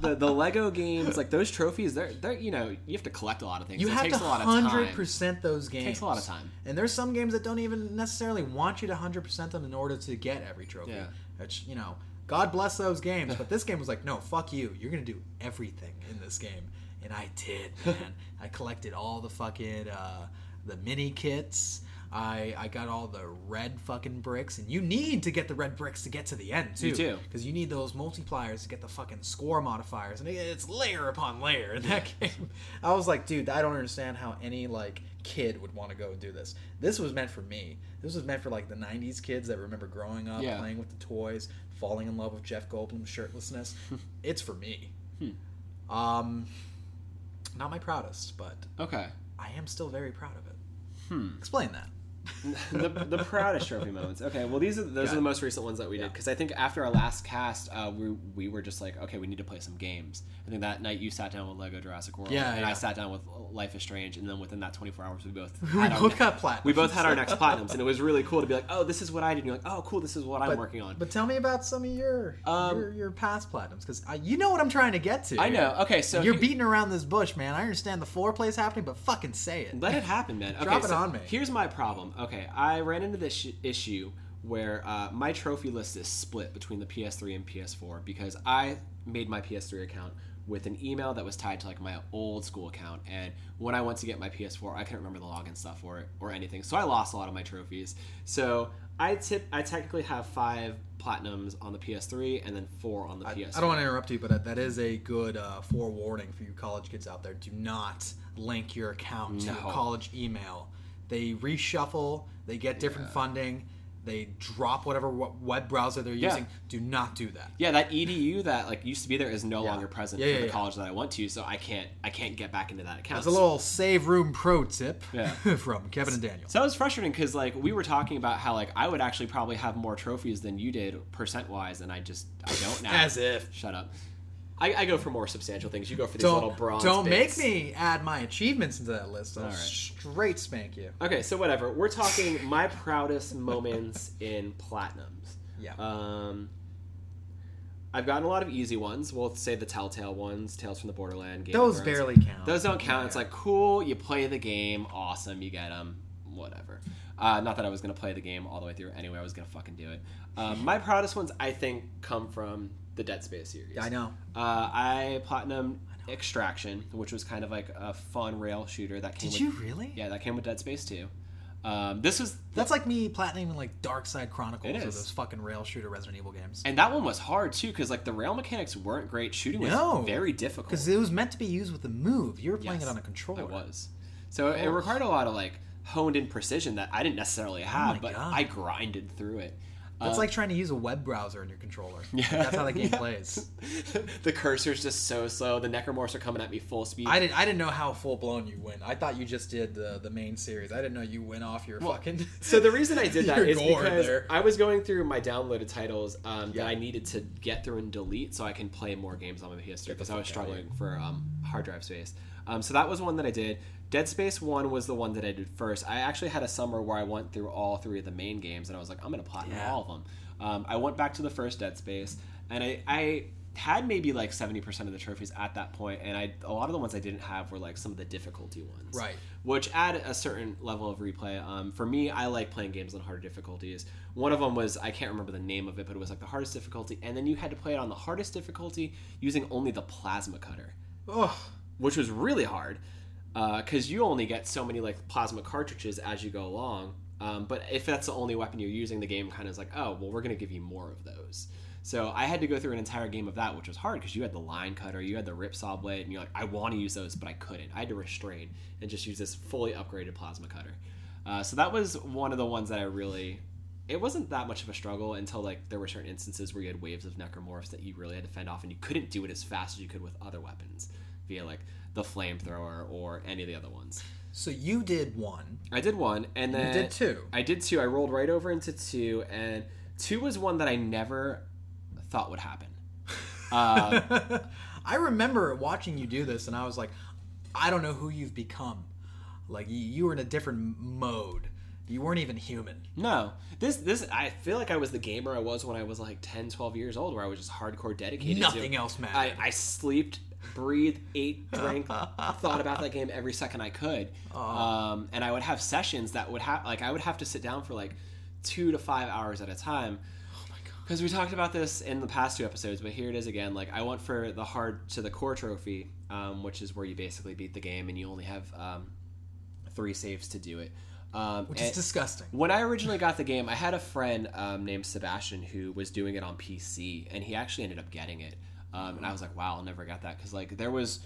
the the Lego games, like those trophies, they're they're you know you have to collect a lot of things. You it have takes to a lot of hundred time. percent those games. takes a lot of time. And there's some games that don't even necessarily want you to hundred percent them in order to get every trophy. Yeah. Which you know, God bless those games. But this game was like, no, fuck you. You're gonna do everything in this game, and I did, man. I collected all the fucking uh, the mini kits. I, I got all the red fucking bricks, and you need to get the red bricks to get to the end too. You do. because you need those multipliers to get the fucking score modifiers, and it's layer upon layer in that game. I was like, dude, I don't understand how any like kid would want to go and do this. This was meant for me. This was meant for like the '90s kids that remember growing up, Yeah. playing with the toys, falling in love with Jeff Goldblum's shirtlessness. it's for me. Hmm. Um, not my proudest, but Okay. I am still very proud of it. Hmm. Explain that. The, the proudest trophy moments. Okay, well these are those Yeah. are the most recent ones that we Yeah. did because I think after our last cast, uh, we we were just like, okay, we need to play some games. I think that night you sat down with Lego Jurassic World, Yeah, and yeah. I sat down with Life is Strange, and then within that 24 hours, we both We had both ne- got platinum. we both had our next platinums, and it was really cool to be like, oh, this is what I did. And you're like, oh, cool, this is what I'm working on. But tell me about some of your Um, your, your past platinums, because you know what I'm trying to get to. I know. Okay, so You're beating around this bush, man. I understand the floor play's happening, but fucking say it. Let it happen, man. Okay, Drop it so on me. Here's my problem. Okay, I ran into this sh- issue where uh, my trophy list is split between the PS3 and PS4 because I made my PS3 account with an email that was tied to like my old school account, and when I went to get my PS4, I couldn't remember the login stuff for it or anything, so I lost a lot of my trophies. So I tip, I technically have five platinums on the PS3 and then four on the I, PS4. I don't want to interrupt you, but that- is a good uh, forewarning for you college kids out there. Do not link your account to No. your college email. They reshuffle. They get different Yeah. funding. They drop whatever web browser they're Yeah. using. Do not do that. Yeah, that EDU that like used to be there is no Yeah. longer present for the college that I went to, so I can't I can't get back into that account. That's a little save room pro tip from Kevin and Daniel. So that was frustrating because like we were talking about how like I would actually probably have more trophies than you did percent wise, and I just I don't now. As if. Shut up. I, I go for more substantial things. You go for these little Don't, bronze. don't make me add my achievements into that list. I'll right. straight spank you. Okay, so whatever. We're talking my proudest moments in platinums. Yeah. Um, I've gotten a lot of easy ones. We'll say the Telltale ones, Tales from the Borderland. Game Those barely count. Those don't count. It's like cool. You play the game, awesome. You get them, whatever. Uh, not that I was gonna play the game all the way through. Anyway, I was gonna fucking do it. Um, my proudest ones, I think, come from the Dead Space series. I know. Uh, I platinum Extraction, which was kind of like a fun rail shooter that came. Did with, you really? Yeah, that came with Dead Space too. Um, this was That's like me platinum like Dark Side Chronicles or those fucking rail shooter Resident Evil games. and that one was hard too because like the rail mechanics weren't great. Shooting was No. very difficult. Because it was meant to be used with a move. You were playing Yes, it on a controller. It was. So it Oh. required a lot of like honed in precision that I didn't necessarily have, my but God. I grinded through it. That's Uh, like trying to use a web browser in your controller. Yeah, That's how the game yeah. plays. the cursor's just so slow. The necromorphs are coming at me full speed. I didn't. I didn't know how full blown you went. I thought you just did the the main series. I didn't know you went off your Well, fucking. so the reason I did that is because there. I was going through my downloaded titles um, Yeah. that I needed to get through and delete so I can play more games on my PS3 because I was struggling for um, hard drive space. Um, so that was one that I did. Dead Space One was the one that I did first. I actually had a summer where I went through all three of the main games and I was like, I'm gonna platinum Yeah. all of them. Um, I went back to the first Dead Space and I, I had maybe like 70% of the trophies at that point and I a lot of the ones I didn't have were like some of the difficulty ones Right. which add a certain level of replay. Um, for me, I like playing games on harder difficulties. One of them was I can't remember the name of it, but it was like the hardest difficulty, and then you had to play it on the hardest difficulty using only the plasma cutter, Ugh. Which was really hard because you only get so many like plasma cartridges as you go along. Um, but if that's the only weapon you're using, the game kind of is like, oh, well, we're going to give you more of those. So I had to go through an entire game of that, which was hard because you had the line cutter, you had the rip saw blade, and you're like, I want to use those, but I couldn't. I had to restrain and just use this fully upgraded plasma cutter. Uh, so that was one of the ones that I really. It wasn't that much of a struggle until like there were certain instances where you had waves of necromorphs that you really had to fend off, and you couldn't do it as fast as you could with other weapons via like the flamethrower or any of the other ones. So you did one. I did one, and then You did two. I did two. I rolled right over into two, and two was one that I never thought would happen. Uh, I remember watching you do this, and I was like, I don't know who you've become. Like you, you were in a different mode. You weren't even human. no, this this I feel like I was the gamer I was when I was like 10, 12 years old, where I was just hardcore dedicated. Nothing to, else mattered. I, I slept, breathed, ate, drank, thought about that game every second I could, um, and I would have sessions that would have like I would have to sit down for like two to five hours at a time. Oh my god. Because we talked about this in the past two episodes, but here it is again. Like I went for the hard to the core trophy, um, which is where you basically beat the game and you only have um, three saves to do it. Um, Which is disgusting. when I originally got the game, I had a friend um, named Sebastian who was doing it on PC, and he actually ended up getting it. Um, and I was like, "Wow, I'll never got that." Because like there was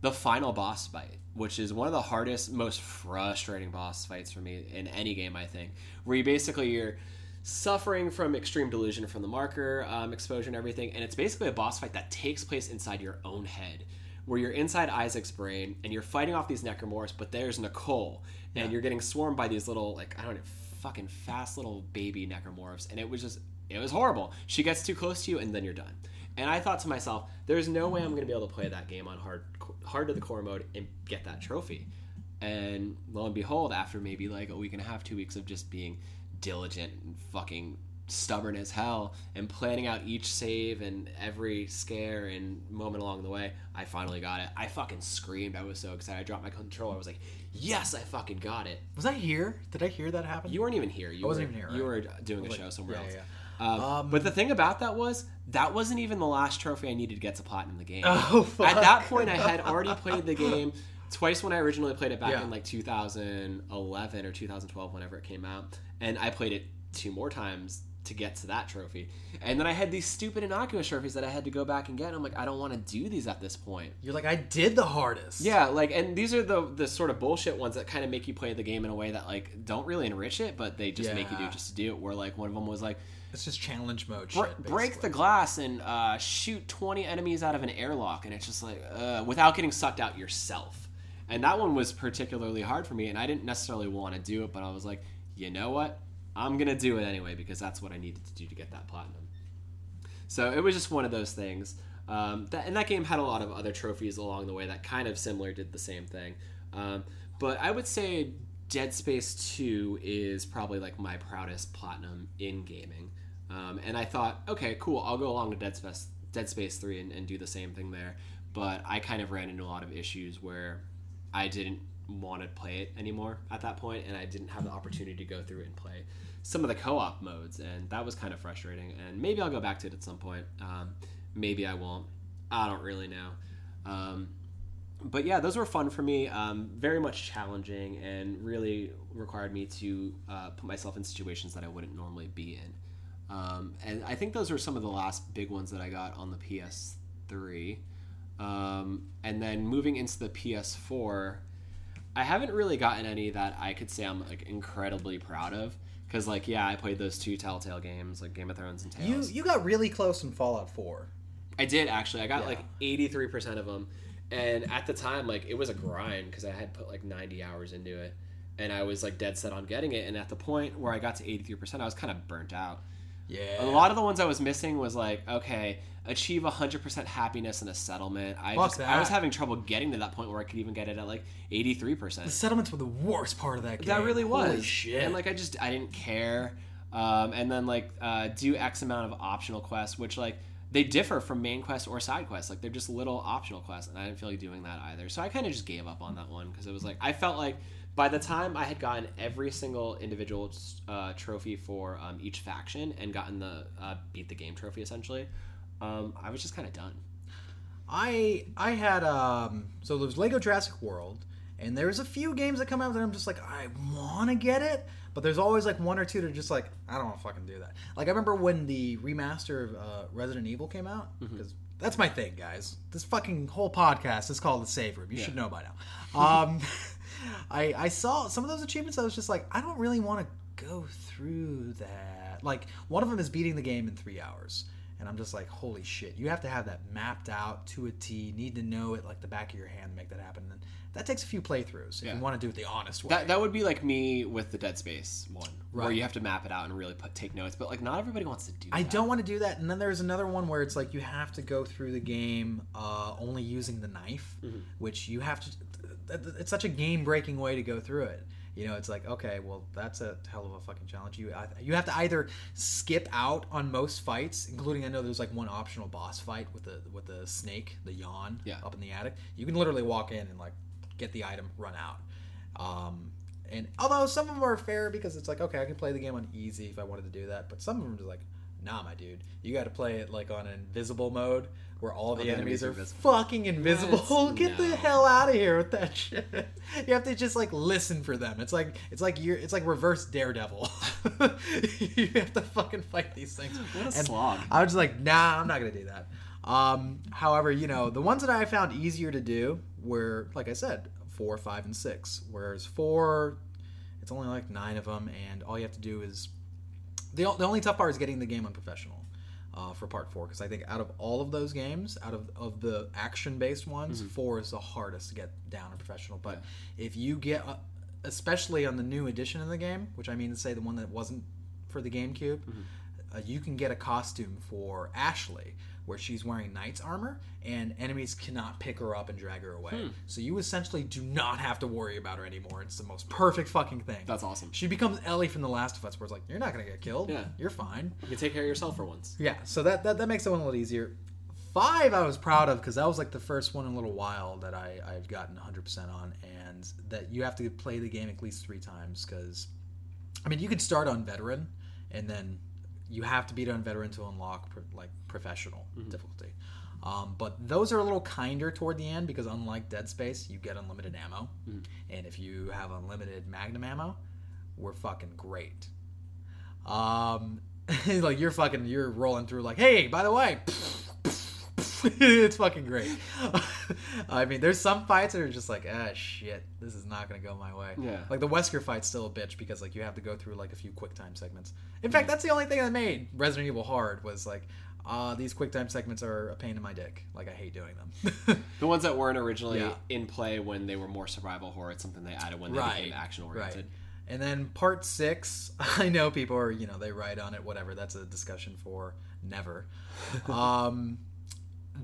the final boss fight, which is one of the hardest, most frustrating boss fights for me in any game. I think, where you basically you're suffering from extreme delusion from the marker um, exposure and everything, and it's basically a boss fight that takes place inside your own head. Where you're inside Isaac's brain and you're fighting off these necromorphs, but there's Nicole, and you're getting swarmed by these little like I don't know, fucking fast little baby necromorphs, and it was just it was horrible. She gets too close to you, and then you're done. And I thought to myself, there's no way I'm going to be able to play that game on hard hard to the core mode and get that trophy. And lo and behold, after maybe like a week and a half, two weeks of just being diligent and fucking stubborn as hell and planning out each save and every scare and moment along the way, I finally got it. I fucking screamed. I was so excited. I dropped my controller. I was like, yes, I fucking got it. Was I here? Did I hear that happen? You weren't even here. You I wasn't were, even here, You were doing a Like, show somewhere yeah, else. yeah. Um, but the thing about that was that wasn't even the last trophy I needed to get to platinum the game. Oh, fuck. At that point, I had already played the game twice when I originally played it back Yeah. in like 2011 or 2012, whenever it came out, and I played it two more times to get to that trophy. And then I had these stupid innocuous trophies that I had to go back and get. And I'm like, I don't want to do these at this point. You're like, I did the hardest. Yeah, like, and these are the the sort of bullshit ones that kind of make you play the game in a way that like don't really enrich it, but they just make you do just to do it. Where like one of them was like, It's just challenge mode Bre- shit. break the glass and uh, shoot 20 enemies out of an airlock and it's just like uh, without getting sucked out yourself. And that one was particularly hard for me and i didn't necessarily want to do it but i was like you know what? I'm gonna do it anyway because that's what i needed to do to get that platinum. So it was just one of those things. Um, that, and that game had a lot of other trophies along the way that kind of similar did the same thing. Um, but i would say dead space 2 is probably like my proudest platinum in gaming um, and i thought okay cool i'll go along to dead space dead space 3 and, and do the same thing there. But i kind of ran into a lot of issues where i didn't want to play it anymore at that point and i didn't have the opportunity to go through it and play some of the co-op modes and that was kind of frustrating. And maybe i'll go back to it at some point. Um, maybe i won't. I don't really know. Um, but yeah those were fun for me um, very much challenging and really required me to uh, put myself in situations that i wouldn't normally be in um, and i think those were some of the last big ones that i got on the ps3 um, and then moving into the ps4 I haven't really gotten any that I could say I'm like incredibly proud of. Because like yeah, I played those two Telltale games like Game of Thrones and You Tales. you got really close in Fallout 4. I did actually. I got Yeah. like 83 percent of them, and at the time like it was a grind because I had put like 90 hours into it, and I was like dead set on getting it. And at the point where I got to 83 percent, I was kind of burnt out. Yeah. A lot of the ones I was missing was like, okay, achieve 100% happiness in a settlement. I Fuck just I was having trouble getting to that point where I could even get it at like 83%. the settlements were the worst part of that game. That really was. Holy shit. And like I just I didn't care. Um, and then like uh, do X amount of optional quests, which like they differ from main quests or side quests. Like they're just little optional quests, and I didn't feel like doing that either. So I kind of just gave up on that one because it was like I felt like by the time I had gotten every single individual uh, trophy for um, each faction and gotten the uh, beat the game trophy essentially, um, I was just kind of done. I I had um so there was Lego Jurassic World And there's a few games that come out that I'm just like, I want to get it, but there's always like one or two that are just like, I don't want to fucking do that. Like I remember when the remaster of uh, Resident Evil came out, because that's my thing, guys. This fucking whole podcast is called the Save Room. You should know by now. Um, I I saw some of those achievements. I was just like, I don't really want to go through that. Like one of them is beating the game in three hours. And I'm just like, holy shit! You have to have that mapped out to a T. Need to know it like the back of your hand to make that happen. And that takes a few playthroughs if Yeah. you want to do it the honest way. That, that would be like me with the Dead Space one, where you have to map it out and really put take notes. But like, not everybody wants to do. That. I that. don't want to do that. And then there's another one where it's like you have to go through the game uh, only using the knife, which you have to. It's such a game breaking way to go through it. You know, it's like okay, well, that's a hell of a fucking challenge. You you have to either skip out on most fights, including I know there's like one optional boss fight with the with the snake, the yawn, Yeah. up in the attic. You can literally walk in and like get the item, run out. Um, and although some of them are fair because it's like, okay, I can play the game on easy if I wanted to do that, but some of them are just like, nah, my dude, you got to play it like on invisible mode where all the the enemies enemies are invisible. fucking invisible. Get the hell out of here with that shit. You have to just like listen for them. It's like it's like you're it's like reverse Daredevil. you have to fucking fight these things. What a And slog. I was just like, nah, I'm not gonna do that. Um, however, you know, the ones that I found easier to do were, like I said, four, five, and six. Whereas four, it's only like nine of them, and all you have to do is the, the only tough part is getting the game unprofessional. Uh, for part four, because I think out of all of those games, out of, of the action based ones, four is the hardest to get down in professional. But if you get, uh, especially on the new edition of the game, which I mean to say the one that wasn't for the GameCube, uh, you can get a costume for Ashley where she's wearing knight's armor and enemies cannot pick her up and drag her away. Hmm. So you essentially do not have to worry about her anymore. It's the most perfect fucking thing. That's awesome. She becomes Ellie from The Last of Us, where it's like, you're not going to get killed. Yeah. You're fine. You can take care of yourself for once. Yeah, so that, that, that makes it one a little easier. Five, I was proud of because that was like the first one in a little while that I, I've gotten 100% on, and that you have to play the game at least three times because, I mean, you could start on veteran, and then you have to beat on veteran to unlock pro- like professional difficulty. Um, but those are a little kinder toward the end because unlike Dead Space, you get unlimited ammo, and if you have unlimited Magnum ammo, we're fucking great. Um, like you're fucking, you're rolling through like, hey, by the way, it's fucking great. I mean, there's some fights that are just like, ah, shit, this is not gonna go my way. Yeah. Like the Wesker fight's still a bitch because like you have to go through like a few quick time segments. In fact, that's the only thing that made Resident Evil hard was like, uh, these quick time segments are a pain in my dick. Like I hate doing them. The ones that weren't originally Yeah. in play when they were more survival horror, it's something they added when they Right, became action oriented. right. And then part six, I know people are, you know, they write on it, whatever. That's a discussion for never. um,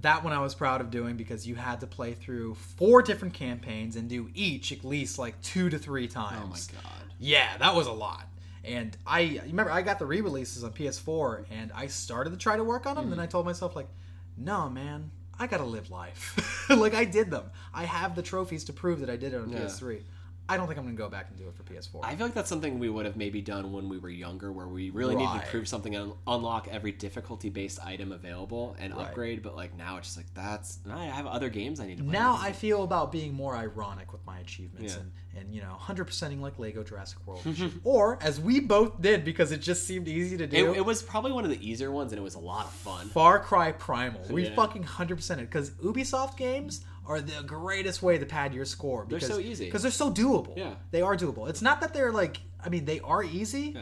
that one I was proud of doing because you had to play through four different campaigns and do each at least like two to three times. Oh my god. Yeah, that was a lot. And I remember I got the re-releases on PS4 and I started to try to work on them. Then mm. I told myself like, no, man, I gotta live life. like I did them. I have the trophies to prove that I did it on Yeah. PS3. I don't think I'm gonna go back and do it for PS4. I feel like that's something we would have maybe done when we were younger, where we really needed Right. to prove something and unlock every difficulty based item available and Right. upgrade. But like now, it's just like that's I have other games I need to play. now I feel about being more ironic with my achievements Yeah. and, and you know 100%ing like Lego Jurassic World, or as we both did because it just seemed easy to do. it was probably one of the easier ones, and it was a lot of fun. Far Cry Primal. We Yeah. fucking 100% it because Ubisoft games are the greatest way to pad your score. Because, they're so easy. Because they're so doable. Yeah. They are doable. It's not that they're like, I mean, they are easy.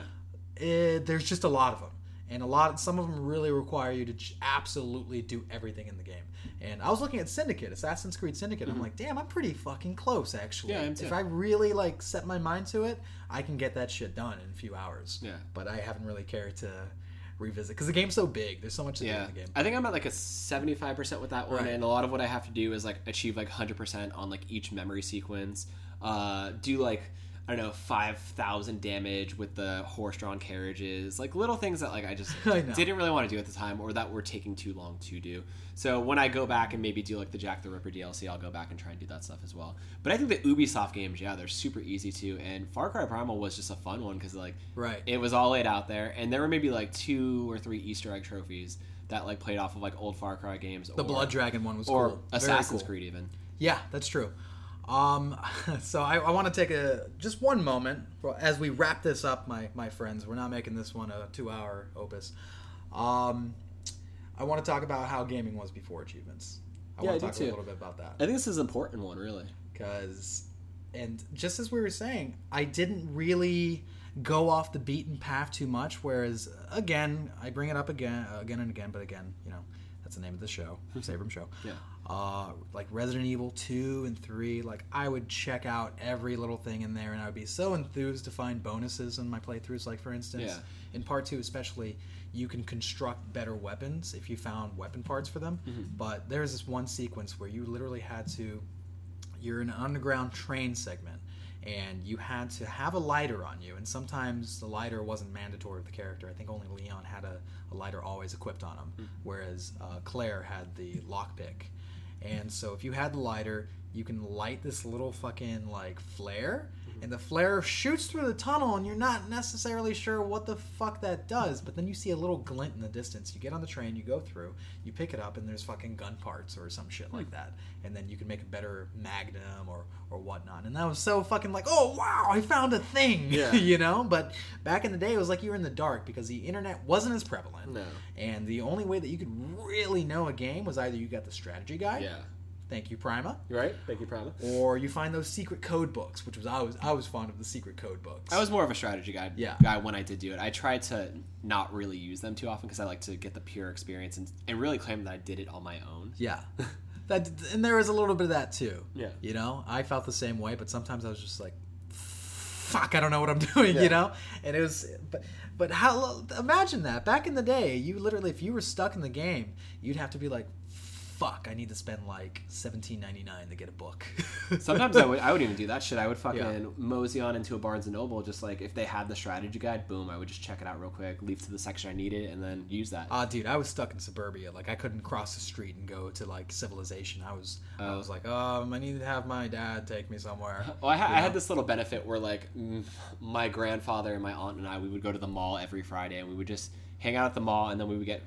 Eh, there's just a lot of them. And a lot, some of them really require you to j- absolutely do everything in the game. And I was looking at Syndicate, Assassin's Creed Syndicate. I'm like, damn, I'm pretty fucking close actually. Mm-hmm. Yeah, I am too. if I really like set my mind to it, I can get that shit done in a few hours. Yeah. But I haven't really cared to revisit because the game's so big. There's so much to do in the game. I think I'm at like a 75% with that one, Right. and a lot of what I have to do is like achieve like 100% on like each memory sequence. Uh, do like I don't know 5,000 damage with the horse-drawn carriages, like little things that like I just I didn't really want to do at the time, or that were taking too long to do. So when I go back and maybe do like the Jack the Ripper DLC, I'll go back and try and do that stuff as well. But I think the Ubisoft games, yeah, they're super easy to, and Far Cry Primal was just a fun one because like Right. it was all laid out there, and there were maybe like two or three Easter egg trophies that like played off of like old Far Cry games, The or, Blood Dragon one was or cool. Assassin's cool. Creed even. Yeah, that's true. Um, so I, I want to take a just one moment as we wrap this up, my my friends. We're not making this one a two-hour opus. Um, I want to talk about how gaming was before achievements. I Yeah, want to talk too. a little bit about that I think this is an important one, really. because, and just as we were saying, I didn't really go off the beaten path too much. Whereas, again, I bring it up again, again and again, but again, you know, that's the name of the show, Save Room Show. Yeah. Uh, like Resident Evil 2 and 3, like I would check out every little thing in there and I would be so enthused to find bonuses in my playthroughs. Like, for instance, Yeah. in part 2, especially, you can construct better weapons if you found weapon parts for them. But there's this one sequence where you literally had to you're in an underground train segment and you had to have a lighter on you and sometimes the lighter wasn't mandatory with the character. I think only leon had a, a lighter always equipped on him whereas uh, claire had the lockpick. And so if you had the lighter you can light this little fucking like flare and the flare shoots through the tunnel and you're not necessarily sure what the fuck that does but then you see a little glint in the distance you get on the train you go through you pick it up and there's fucking gun parts or some shit like hmm. that and then you can make a better magnum or or whatnot and that was so fucking like oh wow i found a thing Yeah. you know but back in the day it was like you were in the dark because the internet wasn't as prevalent No. and the only way that you could really know a game was either you got the strategy guide Yeah. Thank you prima right? Thank you, Prima. or you find those secret code books, which was I was I was fond of the secret code books. I was more of a strategy guide Yeah. guy when I did do it. I tried to not really use them too often because I like to get the pure experience and, and really claim that I did it on my own. yeah, that and there was a little bit of that too. Yeah. you know, I felt the same way, but sometimes I was just like, fuck, I don't know what I'm doing, Yeah. you know, and it was but. But how? Imagine that. Back in the day, you literally, if you were stuck in the game, you'd have to be like, "Fuck, I need to spend like seventeen ninety nine to get a book." Sometimes I would I would even do that shit. I would fucking Yeah. mosey on into a Barnes and Noble, just like if they had the strategy guide, boom, I would just check it out real quick, leave to the section I needed, and then use that. Ah, dude, I was stuck in suburbia. Like, I couldn't cross the street and go to like civilization. I was, I Oh. was like, um, I need to have my dad take me somewhere. Well, I, ha- I had this little benefit where like my grandfather and my aunt and I we would go to the mall every Friday and we would just hang out at the mall and then we would get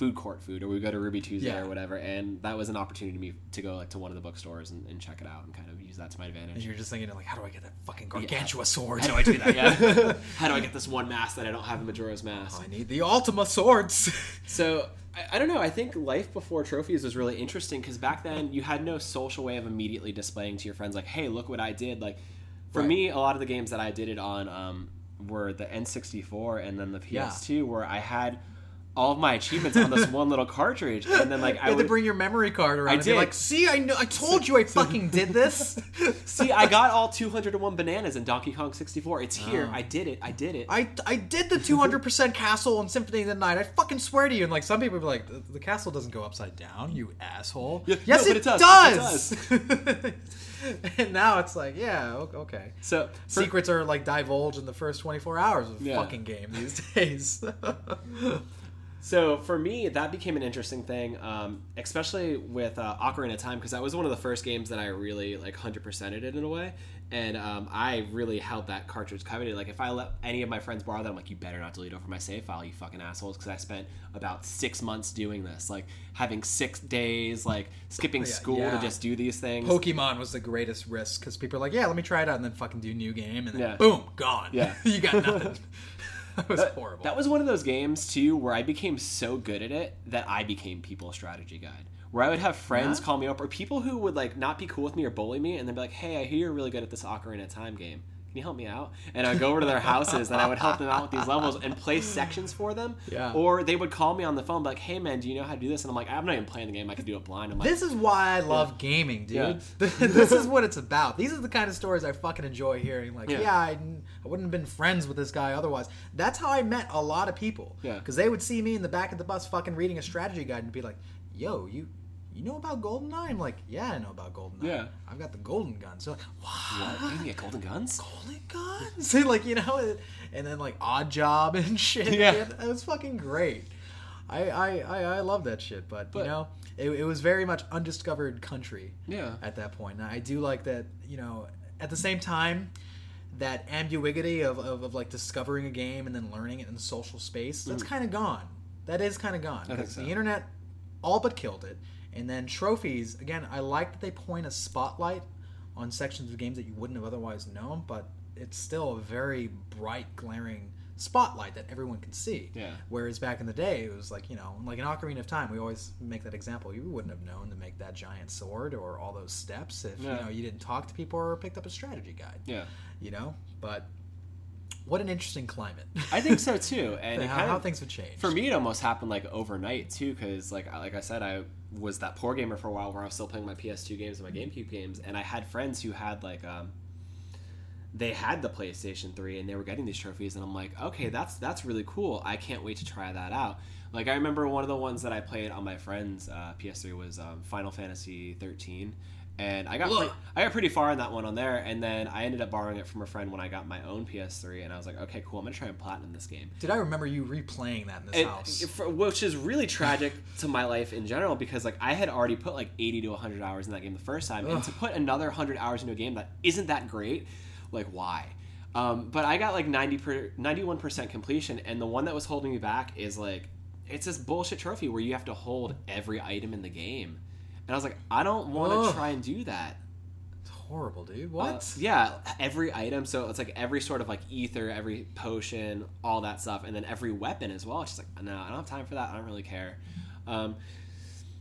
food court food or we go to Ruby Tuesday Yeah. or whatever and that was an opportunity to me to go like to one of the bookstores and, and check it out and kind of use that to my And advantage. you're just thinking, like, how do I get that fucking gargantua sword? How do I do that? Yeah. How do I get this one mask that I don't have in Majora's Mask? I need the Ultima swords. So I, I don't know. I think life before trophies was really interesting because back then you had no social way of immediately displaying to your friends like, "Hey, look what I did!" Like for Right. me, a lot of the games that I did it on um, were the N64 and then the PS2, where I had all of my achievements on this one little cartridge, and then like you I had would to bring your memory card around. I and be did. like, see, I know, I told you, I fucking did this. see. I got all 201 bananas in Donkey Kong 64. It's here. Oh. I did it. I did it. I, I did the 200% castle in Symphony of the Night. I fucking swear to you. And like some people be like, the, the castle doesn't go upside down, you asshole. Yeah, yes, no, it, but it does. does. and now it's like, yeah, okay. so for- Secrets are like divulged in the first 24 hours of Yeah. fucking game these days. So for me, that became an interesting thing, um, especially with uh, Ocarina of Time, because that was one of the first games that I really like hundred percented it in a way, and um, I really held that cartridge coveted. Like if I let any of my friends borrow that, I'm like, you better not delete it over my save file, you fucking assholes, because I spent about six months doing this, like having six days, like skipping Oh, Yeah, school yeah. to just do these things. Pokemon was the greatest risk because people are like, yeah, let me try it out and then fucking do new game and then Yeah. boom, gone. Yeah. you got nothing. that was That- horrible. That was one of those games too where I became so good at it that I became people strategy guide. Where I would have friends call me up or people who would like not be cool with me or bully me and they'd be like, "Hey, I hear you're really good at this Ocarina of Time game. Can you help me out?" And I'd go over to their houses and I would help them out with these levels and play sections for them. Yeah. Or they would call me on the phone, like, "Hey, man, do you know how to do this?" And I'm like, "I'm not even playing the game. I can do it blind." I'm like, This is why I love gaming, dude. Yeah. this is what it's about. These are the kind of stories I fucking enjoy hearing. Like, yeah, Yeah. I, I wouldn't have been friends with this guy otherwise. That's how I met a lot of people. Yeah. Because they would see me in the back of the bus fucking reading a strategy guide and be like, yo, you. You know about GoldenEye? I'm like, yeah, I know about GoldenEye. Yeah. I've got the golden gun. So like, what? "What? You can get golden guns?" golden guns? like, you know, it- and then like Oddjob and shit. Yeah. It, was fucking great. I I, I, I love that shit, but, But- you know, it, it was very much undiscovered country Yeah. at that point. And I do like that, you know, at the same time, that ambiguity of, of, of like discovering a game and then learning it in the social space, that's kind of gone. That is kind of gone. Mm. Because so. the internet all but killed it. And then trophies, again, I like that they point a spotlight on sections of games that you wouldn't have otherwise known, but it's still a very bright, glaring spotlight that everyone can see. Yeah. Whereas back in the day, it was like you know, like in Ocarina of Time, we always make that example. You wouldn't have known to make that giant sword or all those steps if Yeah. you know you didn't talk to people or picked up a strategy guide. Yeah. You know, but what an interesting climate. I think so too. And how, kind how things have changed for me, it almost happened like overnight too, because like like I said, I was that poor gamer for a while where I was still playing my PS2 games and my GameCube games, and I had friends who had like um, they had the PlayStation 3 and they were getting these trophies, and I'm like, okay, that's that's really cool. I can't wait to try that out. Like I remember one of the ones that I played on my friend's uh, PS3 was um, Final Fantasy 13. And I got Ugh. pretty, I got pretty far in that one on there, and then I ended up borrowing it from a friend when I got my own PS3, and I was like, okay, cool, I'm gonna try and platinum this game. Did I remember you replaying that in this house? for- which is really tragic to my life in general because like I had already put like 80 to 100 hours in that game the first time and to put another 100 hours into a game that isn't that great like why um, but I got like 90 per, 91% completion and the one that was holding me back is like it's this bullshit trophy where you have to hold every item in the game and I was like I don't want to try and do that It's horrible, dude. What? uh, yeah, every item. So it's like every sort of like ether, every potion, all that stuff, and then every weapon as well. It's just like, no, I don't have time for that. I don't really care. Um,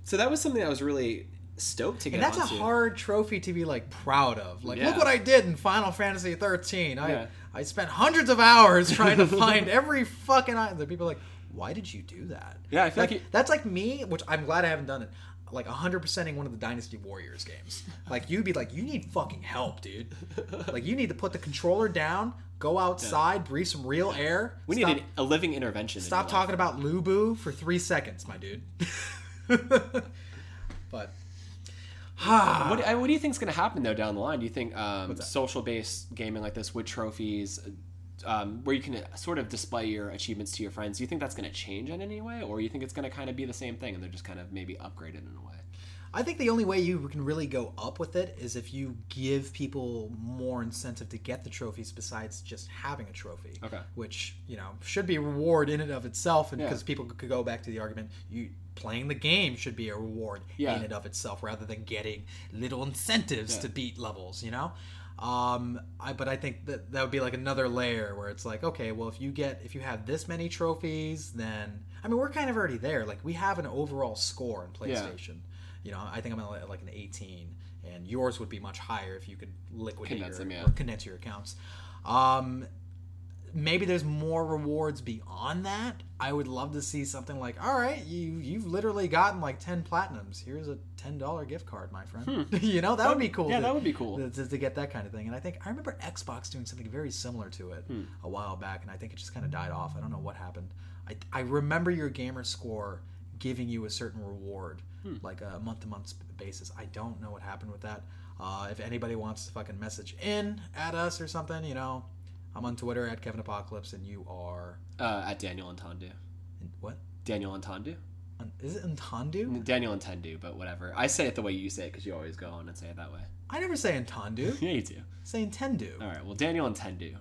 so that was something that was really stoked to get and that's onto. a hard trophy to be like proud of. Like, Yeah. look what I did in Final Fantasy 13. I Yeah. I spent hundreds of hours trying to find every fucking item. The people are like, why did you do that? Yeah, I feel like you- that's like me, which I'm glad I haven't done it. Like 100%ing one of the Dynasty Warriors games. Like you'd be like, you need fucking help, dude. like you need to put the controller down, go outside, breathe some real air. we stop, needed a living intervention. in stop life. talking about Lu Bu for three seconds, my dude. but What, do- what do you think is going to happen though down the line? Do you think um, social based gaming like this with trophies, um, where you can sort of display your achievements to your friends, do you think that's going to change in any way, or you think it's going to kind of be the same thing and they're just kind of maybe upgraded in a way? I think the only way you can really go up with it is if you give people more incentive to get the trophies besides just having a trophy. Okay. Which, you know, should be a reward in and of itself and Yeah. because people could go back to the argument you playing the game should be a reward Yeah. in and of itself rather than getting little incentives Yeah. to beat levels, you know? Um, I, but I think that that would be like another layer where it's like, okay, well, if you get if you have this many trophies, then I mean, we're kind of already there. Like we have an overall score in Yeah. PlayStation. You know, I think I'm at like an 18, and yours would be much higher if you could liquidate Condense your, them, yeah. or condense your accounts. Um, maybe there's more rewards beyond that. I would love to see something like, all right, you you've literally gotten like 10 platinums. Here's a $10 gift card, my friend. you know, that, would be cool. Hmm. Yeah, to- that would be cool. to, to get that kind of thing. And I think I remember Xbox doing something very similar to it Hmm. a while back, and I think it just kind of died off. I don't know what happened. I, I remember your gamer score giving you a certain reward, Hmm. like a month to month basis. I don't know what happened with that. Uh, if anybody wants to fucking message in at us or something, you know, I'm on Twitter at Kevin Apocalypse, and you are Uh, at Daniel Antandu. what? Daniel Antandu? Is it Ntandu? Daniel Antandu, but whatever. I say it the way you say it because you always go on and say it that way. I never say Ntandu. Yeah, you do. Say Ntendu. All right. Well, Daniel Antandu.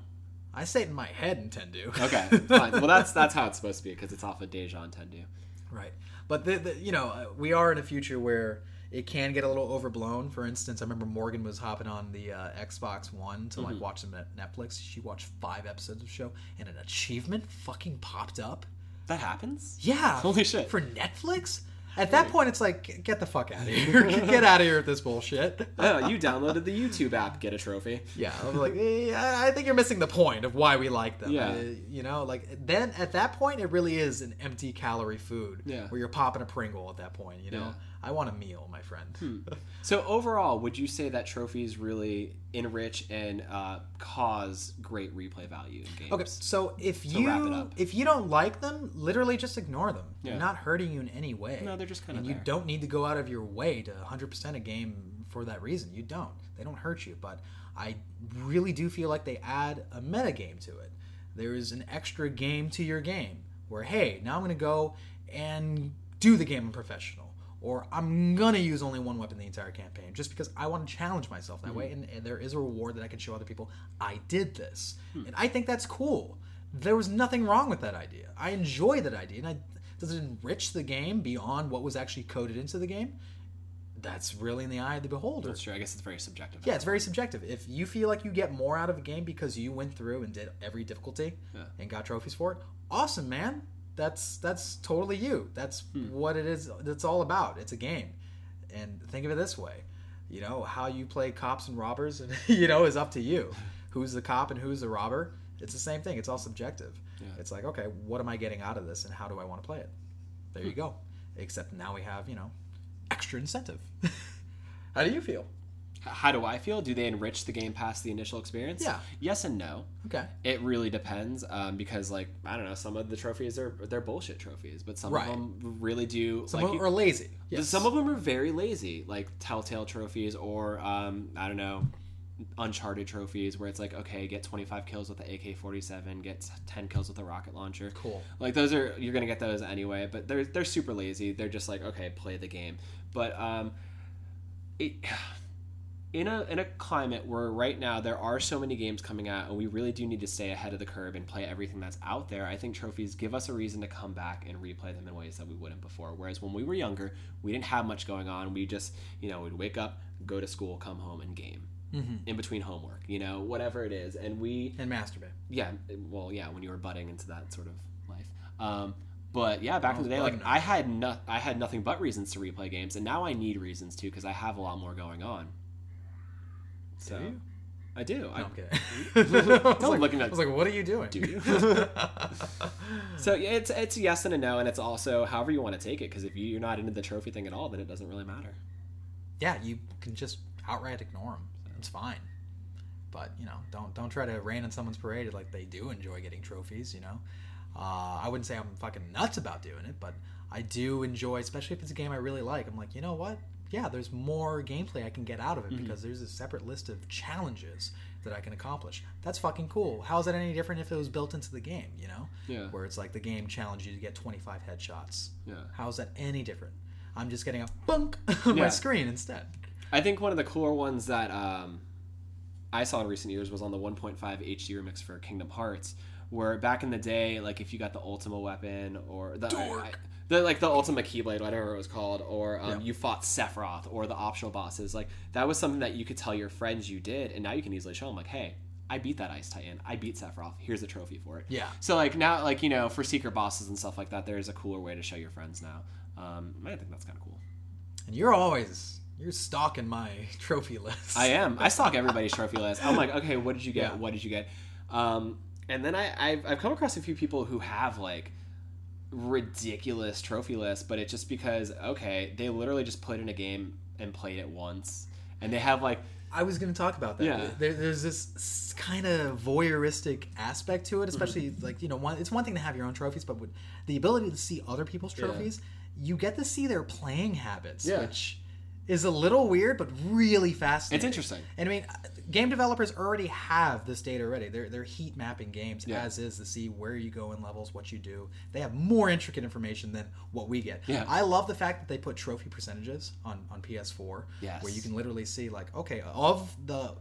I say it in my head Ntendu. Okay, fine. Well, that's that's how it's supposed to be because it's off of Deja Antandu. Right. But the, the you know uh, we are in a future where it can get a little overblown. For instance, I remember Morgan was hopping on the uh, Xbox One to like watch some Netflix. She watched five episodes of the show, and an achievement fucking popped up. That happens. Yeah. Holy shit. For Netflix. At that point, it's like, get the fuck out of here. get out of here with this bullshit. Oh, you downloaded the YouTube app. Get a trophy. Yeah, I was like, eh, I think you're missing the point of why we like them. Yeah. Uh, you know, like then at that point, it really is an empty calorie food. Yeah. Where you're popping a Pringle at that point. You know, Yeah. I want a meal, my friend. So overall, would you say that trophies really enrich and uh, cause great replay value in games? Okay, so if To wrap it you if you don't like them, literally just ignore them. Yeah. They're not hurting you in any way. No, they're just kinda And you don't need to go out of your way to 100% a game for that reason. You don't. They don't hurt you, but I really do feel like they add a meta game to it. There is an extra game to your game where hey, now I'm going to go and do the game in professional. Or I'm gonna use only one weapon the entire campaign just because I want to challenge myself that way, mm-hmm. and, and there is a reward that I can show other people. I did this, hmm. and I think that's cool. There was nothing wrong with that idea. I enjoy that idea, and I, does it enrich the game beyond what was actually coded into the game? that's really in the eye of the beholder. That's true. I guess it's very subjective. Yeah, it's very subjective. If you feel like you get more out of a game because you went through and did every difficulty Yeah. and got trophies for it, awesome, man. That's that's totally you. That's hmm. what it is. It's all about. It's a game, and think of it this way: you know how you play cops and robbers, and you know is up to you. Who's the cop and who's the robber? It's the same thing. It's all subjective. Yeah. It's like, okay, what am I getting out of this, and how do I want to play it? There you hmm. go. Except now we have you know extra incentive. how do you feel? How do I feel? Do they enrich the game past the initial experience? Yeah. Yes and no. Okay. It really depends um, because, like, I don't know, some of the trophies are they're bullshit trophies, but some Right. of them really do. Some like, of them are lazy. Yes. Some of them are very lazy, like Telltale trophies or um, I don't know, Uncharted trophies, where it's like, okay, get 25 kills with the AK-47, get 10 kills with a rocket launcher. Cool. Like those are you're gonna get those anyway, but they're they're super lazy. They're just like, okay, play the game. But um, it. In a, in a climate where right now there are so many games coming out and we really do need to stay ahead of the curve and play everything that's out there, I think trophies give us a reason to come back and replay them in ways that we wouldn't before. Whereas when we were younger, we didn't have much going on. We just, you know, we'd wake up, go to school, come home, and game in between homework, you know, whatever it is. And we, and masturbate. yeah, well, yeah, when you were butting into that sort of life. Um, but yeah, back in the day, like I had no, I had nothing but reasons to replay games, and now I need reasons to because I have a lot more going on. So you? I do. No, I, I'm kidding. I was Don't like, look at I was like, what are you doing? Do you? so yeah, it's it's a yes and a no, and it's also however you want to take it. Because if you, you're not into the trophy thing at all, then it doesn't really matter. yeah, you can just outright ignore them. It's fine. But you know, don't don't try to rain on someone's parade like they do enjoy getting trophies. You know, uh, I wouldn't say I'm fucking nuts about doing it, but I do enjoy, especially if it's a game I really like. I'm like, you know what? Yeah, there's more gameplay I can get out of it because there's a separate list of challenges that I can accomplish. That's fucking cool. How is that any different if it was built into the game? You know, Yeah. where it's like the game challenged you to get 25 headshots. Yeah. How is that any different? I'm just getting a bunk on Yeah. my screen instead. I think one of the cooler ones that um, I saw in recent years was on the 1.5 HD remix for Kingdom Hearts, where back in the day, like if you got the Ultima weapon or the, Dork. I- the like the ultimate Keyblade, whatever it was called, or um, Yeah. you fought Sephiroth or the optional bosses, like that was something that you could tell your friends you did, and now you can easily show them like, hey. I beat that Ice Titan. I beat Sephiroth. Here's a trophy for it. Yeah. So like now, like you know, for secret bosses and stuff like that, there is a cooler way to show your friends now. Um, I think that's kind of cool. And you're always you're stalking my trophy list. I am. I stalk everybody's trophy list. I'm like, okay, what did you get? Yeah. What did you get? Um, and then I, I've, I've come across a few people who have like ridiculous trophy list, but it's just because okay, they literally just put in a game and played it once, and they have like I was going to talk about that. Yeah. There, there's this kind of voyeuristic aspect to it, mm-hmm. especially like you know, one, it's one thing to have your own trophies, but with the ability to see other people's Yeah. trophies, you get to see their playing habits, Yeah. which is a little weird, but really fascinating. It's interesting. And I mean, game developers already have this data already. They're, they're heat mapping games Yeah. as is to see where you go in levels, what you do. They have more intricate information than what we get. Yeah. I love the fact that they put trophy percentages on, on PS4 Yes. where you can literally see like, okay, of the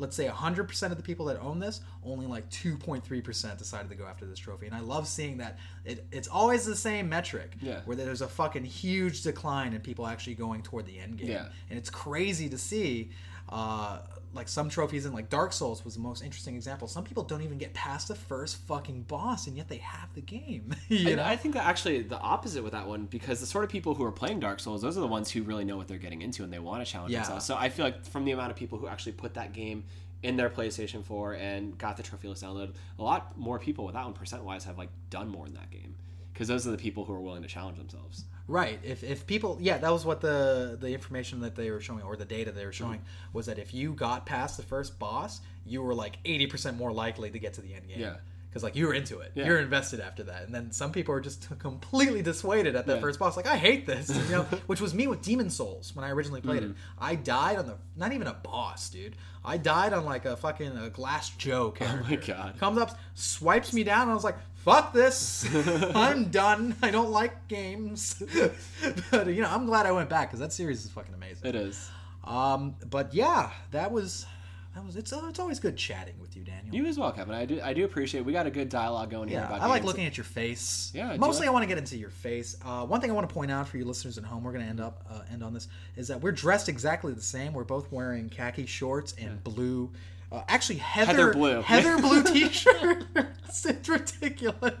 let's say 100% of the people that own this, only like 2.3% decided to go after this trophy. And I love seeing that it, it's always the same metric Yeah. where there's a fucking huge decline in people actually going toward the end game. Yeah. And it's crazy to see uh, like some trophies in like Dark Souls was the most interesting example. Some people don't even get past the first fucking boss and yet they have the game. you know? I, I think that actually the opposite with that one because the sort of people who are playing Dark Souls, those are the ones who really know what they're getting into and they want to challenge Yeah. themselves. So I feel like from the amount of people who actually put that game in their PlayStation 4 and got the trophy list downloaded, a lot more people with that one percent wise have like done more in that game because those are the people who are willing to challenge themselves. Right. If, if people, yeah, that was what the the information that they were showing, or the data they were showing, Mm-hmm. was that if you got past the first boss, you were like eighty percent more likely to get to the end game. Yeah. Because like you were into it, Yeah. you're invested after that, and then some people are just completely dissuaded at that Yeah. first boss. Like I hate this, you know, which was me with Demon's Souls when I originally played Mm-hmm. it. I died on the not even a boss, dude. I died on like a fucking a Glass Joe character. Oh my God. Comes up, swipes me down, and I was like, "Fuck this! I'm done. I don't like games." but you know, I'm glad I went back because that series is fucking amazing. It is. Um, but yeah, that was that was it's it's always good chatting with you, Daniel. You as well, Kevin. I do I do appreciate. We got a good dialogue going here yeah, about. I like games. looking at your face. Yeah, mostly I want to get into your face. Uh, one thing I want to point out for you listeners at home, we're going to end up uh, end on this is that we're dressed exactly the same. We're both wearing khaki shorts and blue. Uh, actually, Heather, Heather blue. Heather blue T-shirt. it's ridiculous.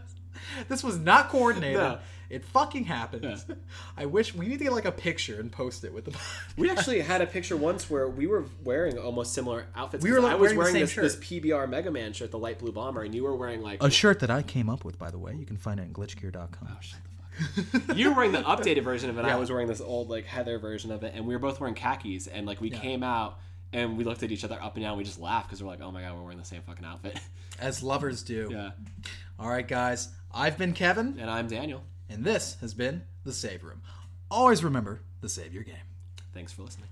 This was not coordinated. No. It fucking happens. I wish we need to get like a picture and post it with the. We actually had a picture once where we were wearing almost similar outfits. We were, 'cause like, I was wearing the wearing same this, shirt. this PBR Mega Man shirt, the light blue bomber, and you were wearing like a shirt that I came up with, by the way. You can find it at glitchgear.com. Oh, shut the fuck up. you were wearing the updated version of it. Yeah. I was wearing this old like Heather version of it, and we were both wearing khakis. And like we came out and we looked at each other up and down. We just laughed because we're like, oh my god, we're wearing the same fucking outfit. As lovers do. yeah. All right, guys. I've been Kevin. And I'm Daniel. And this has been The Save Room. Always remember the Save Your Game. Thanks for listening.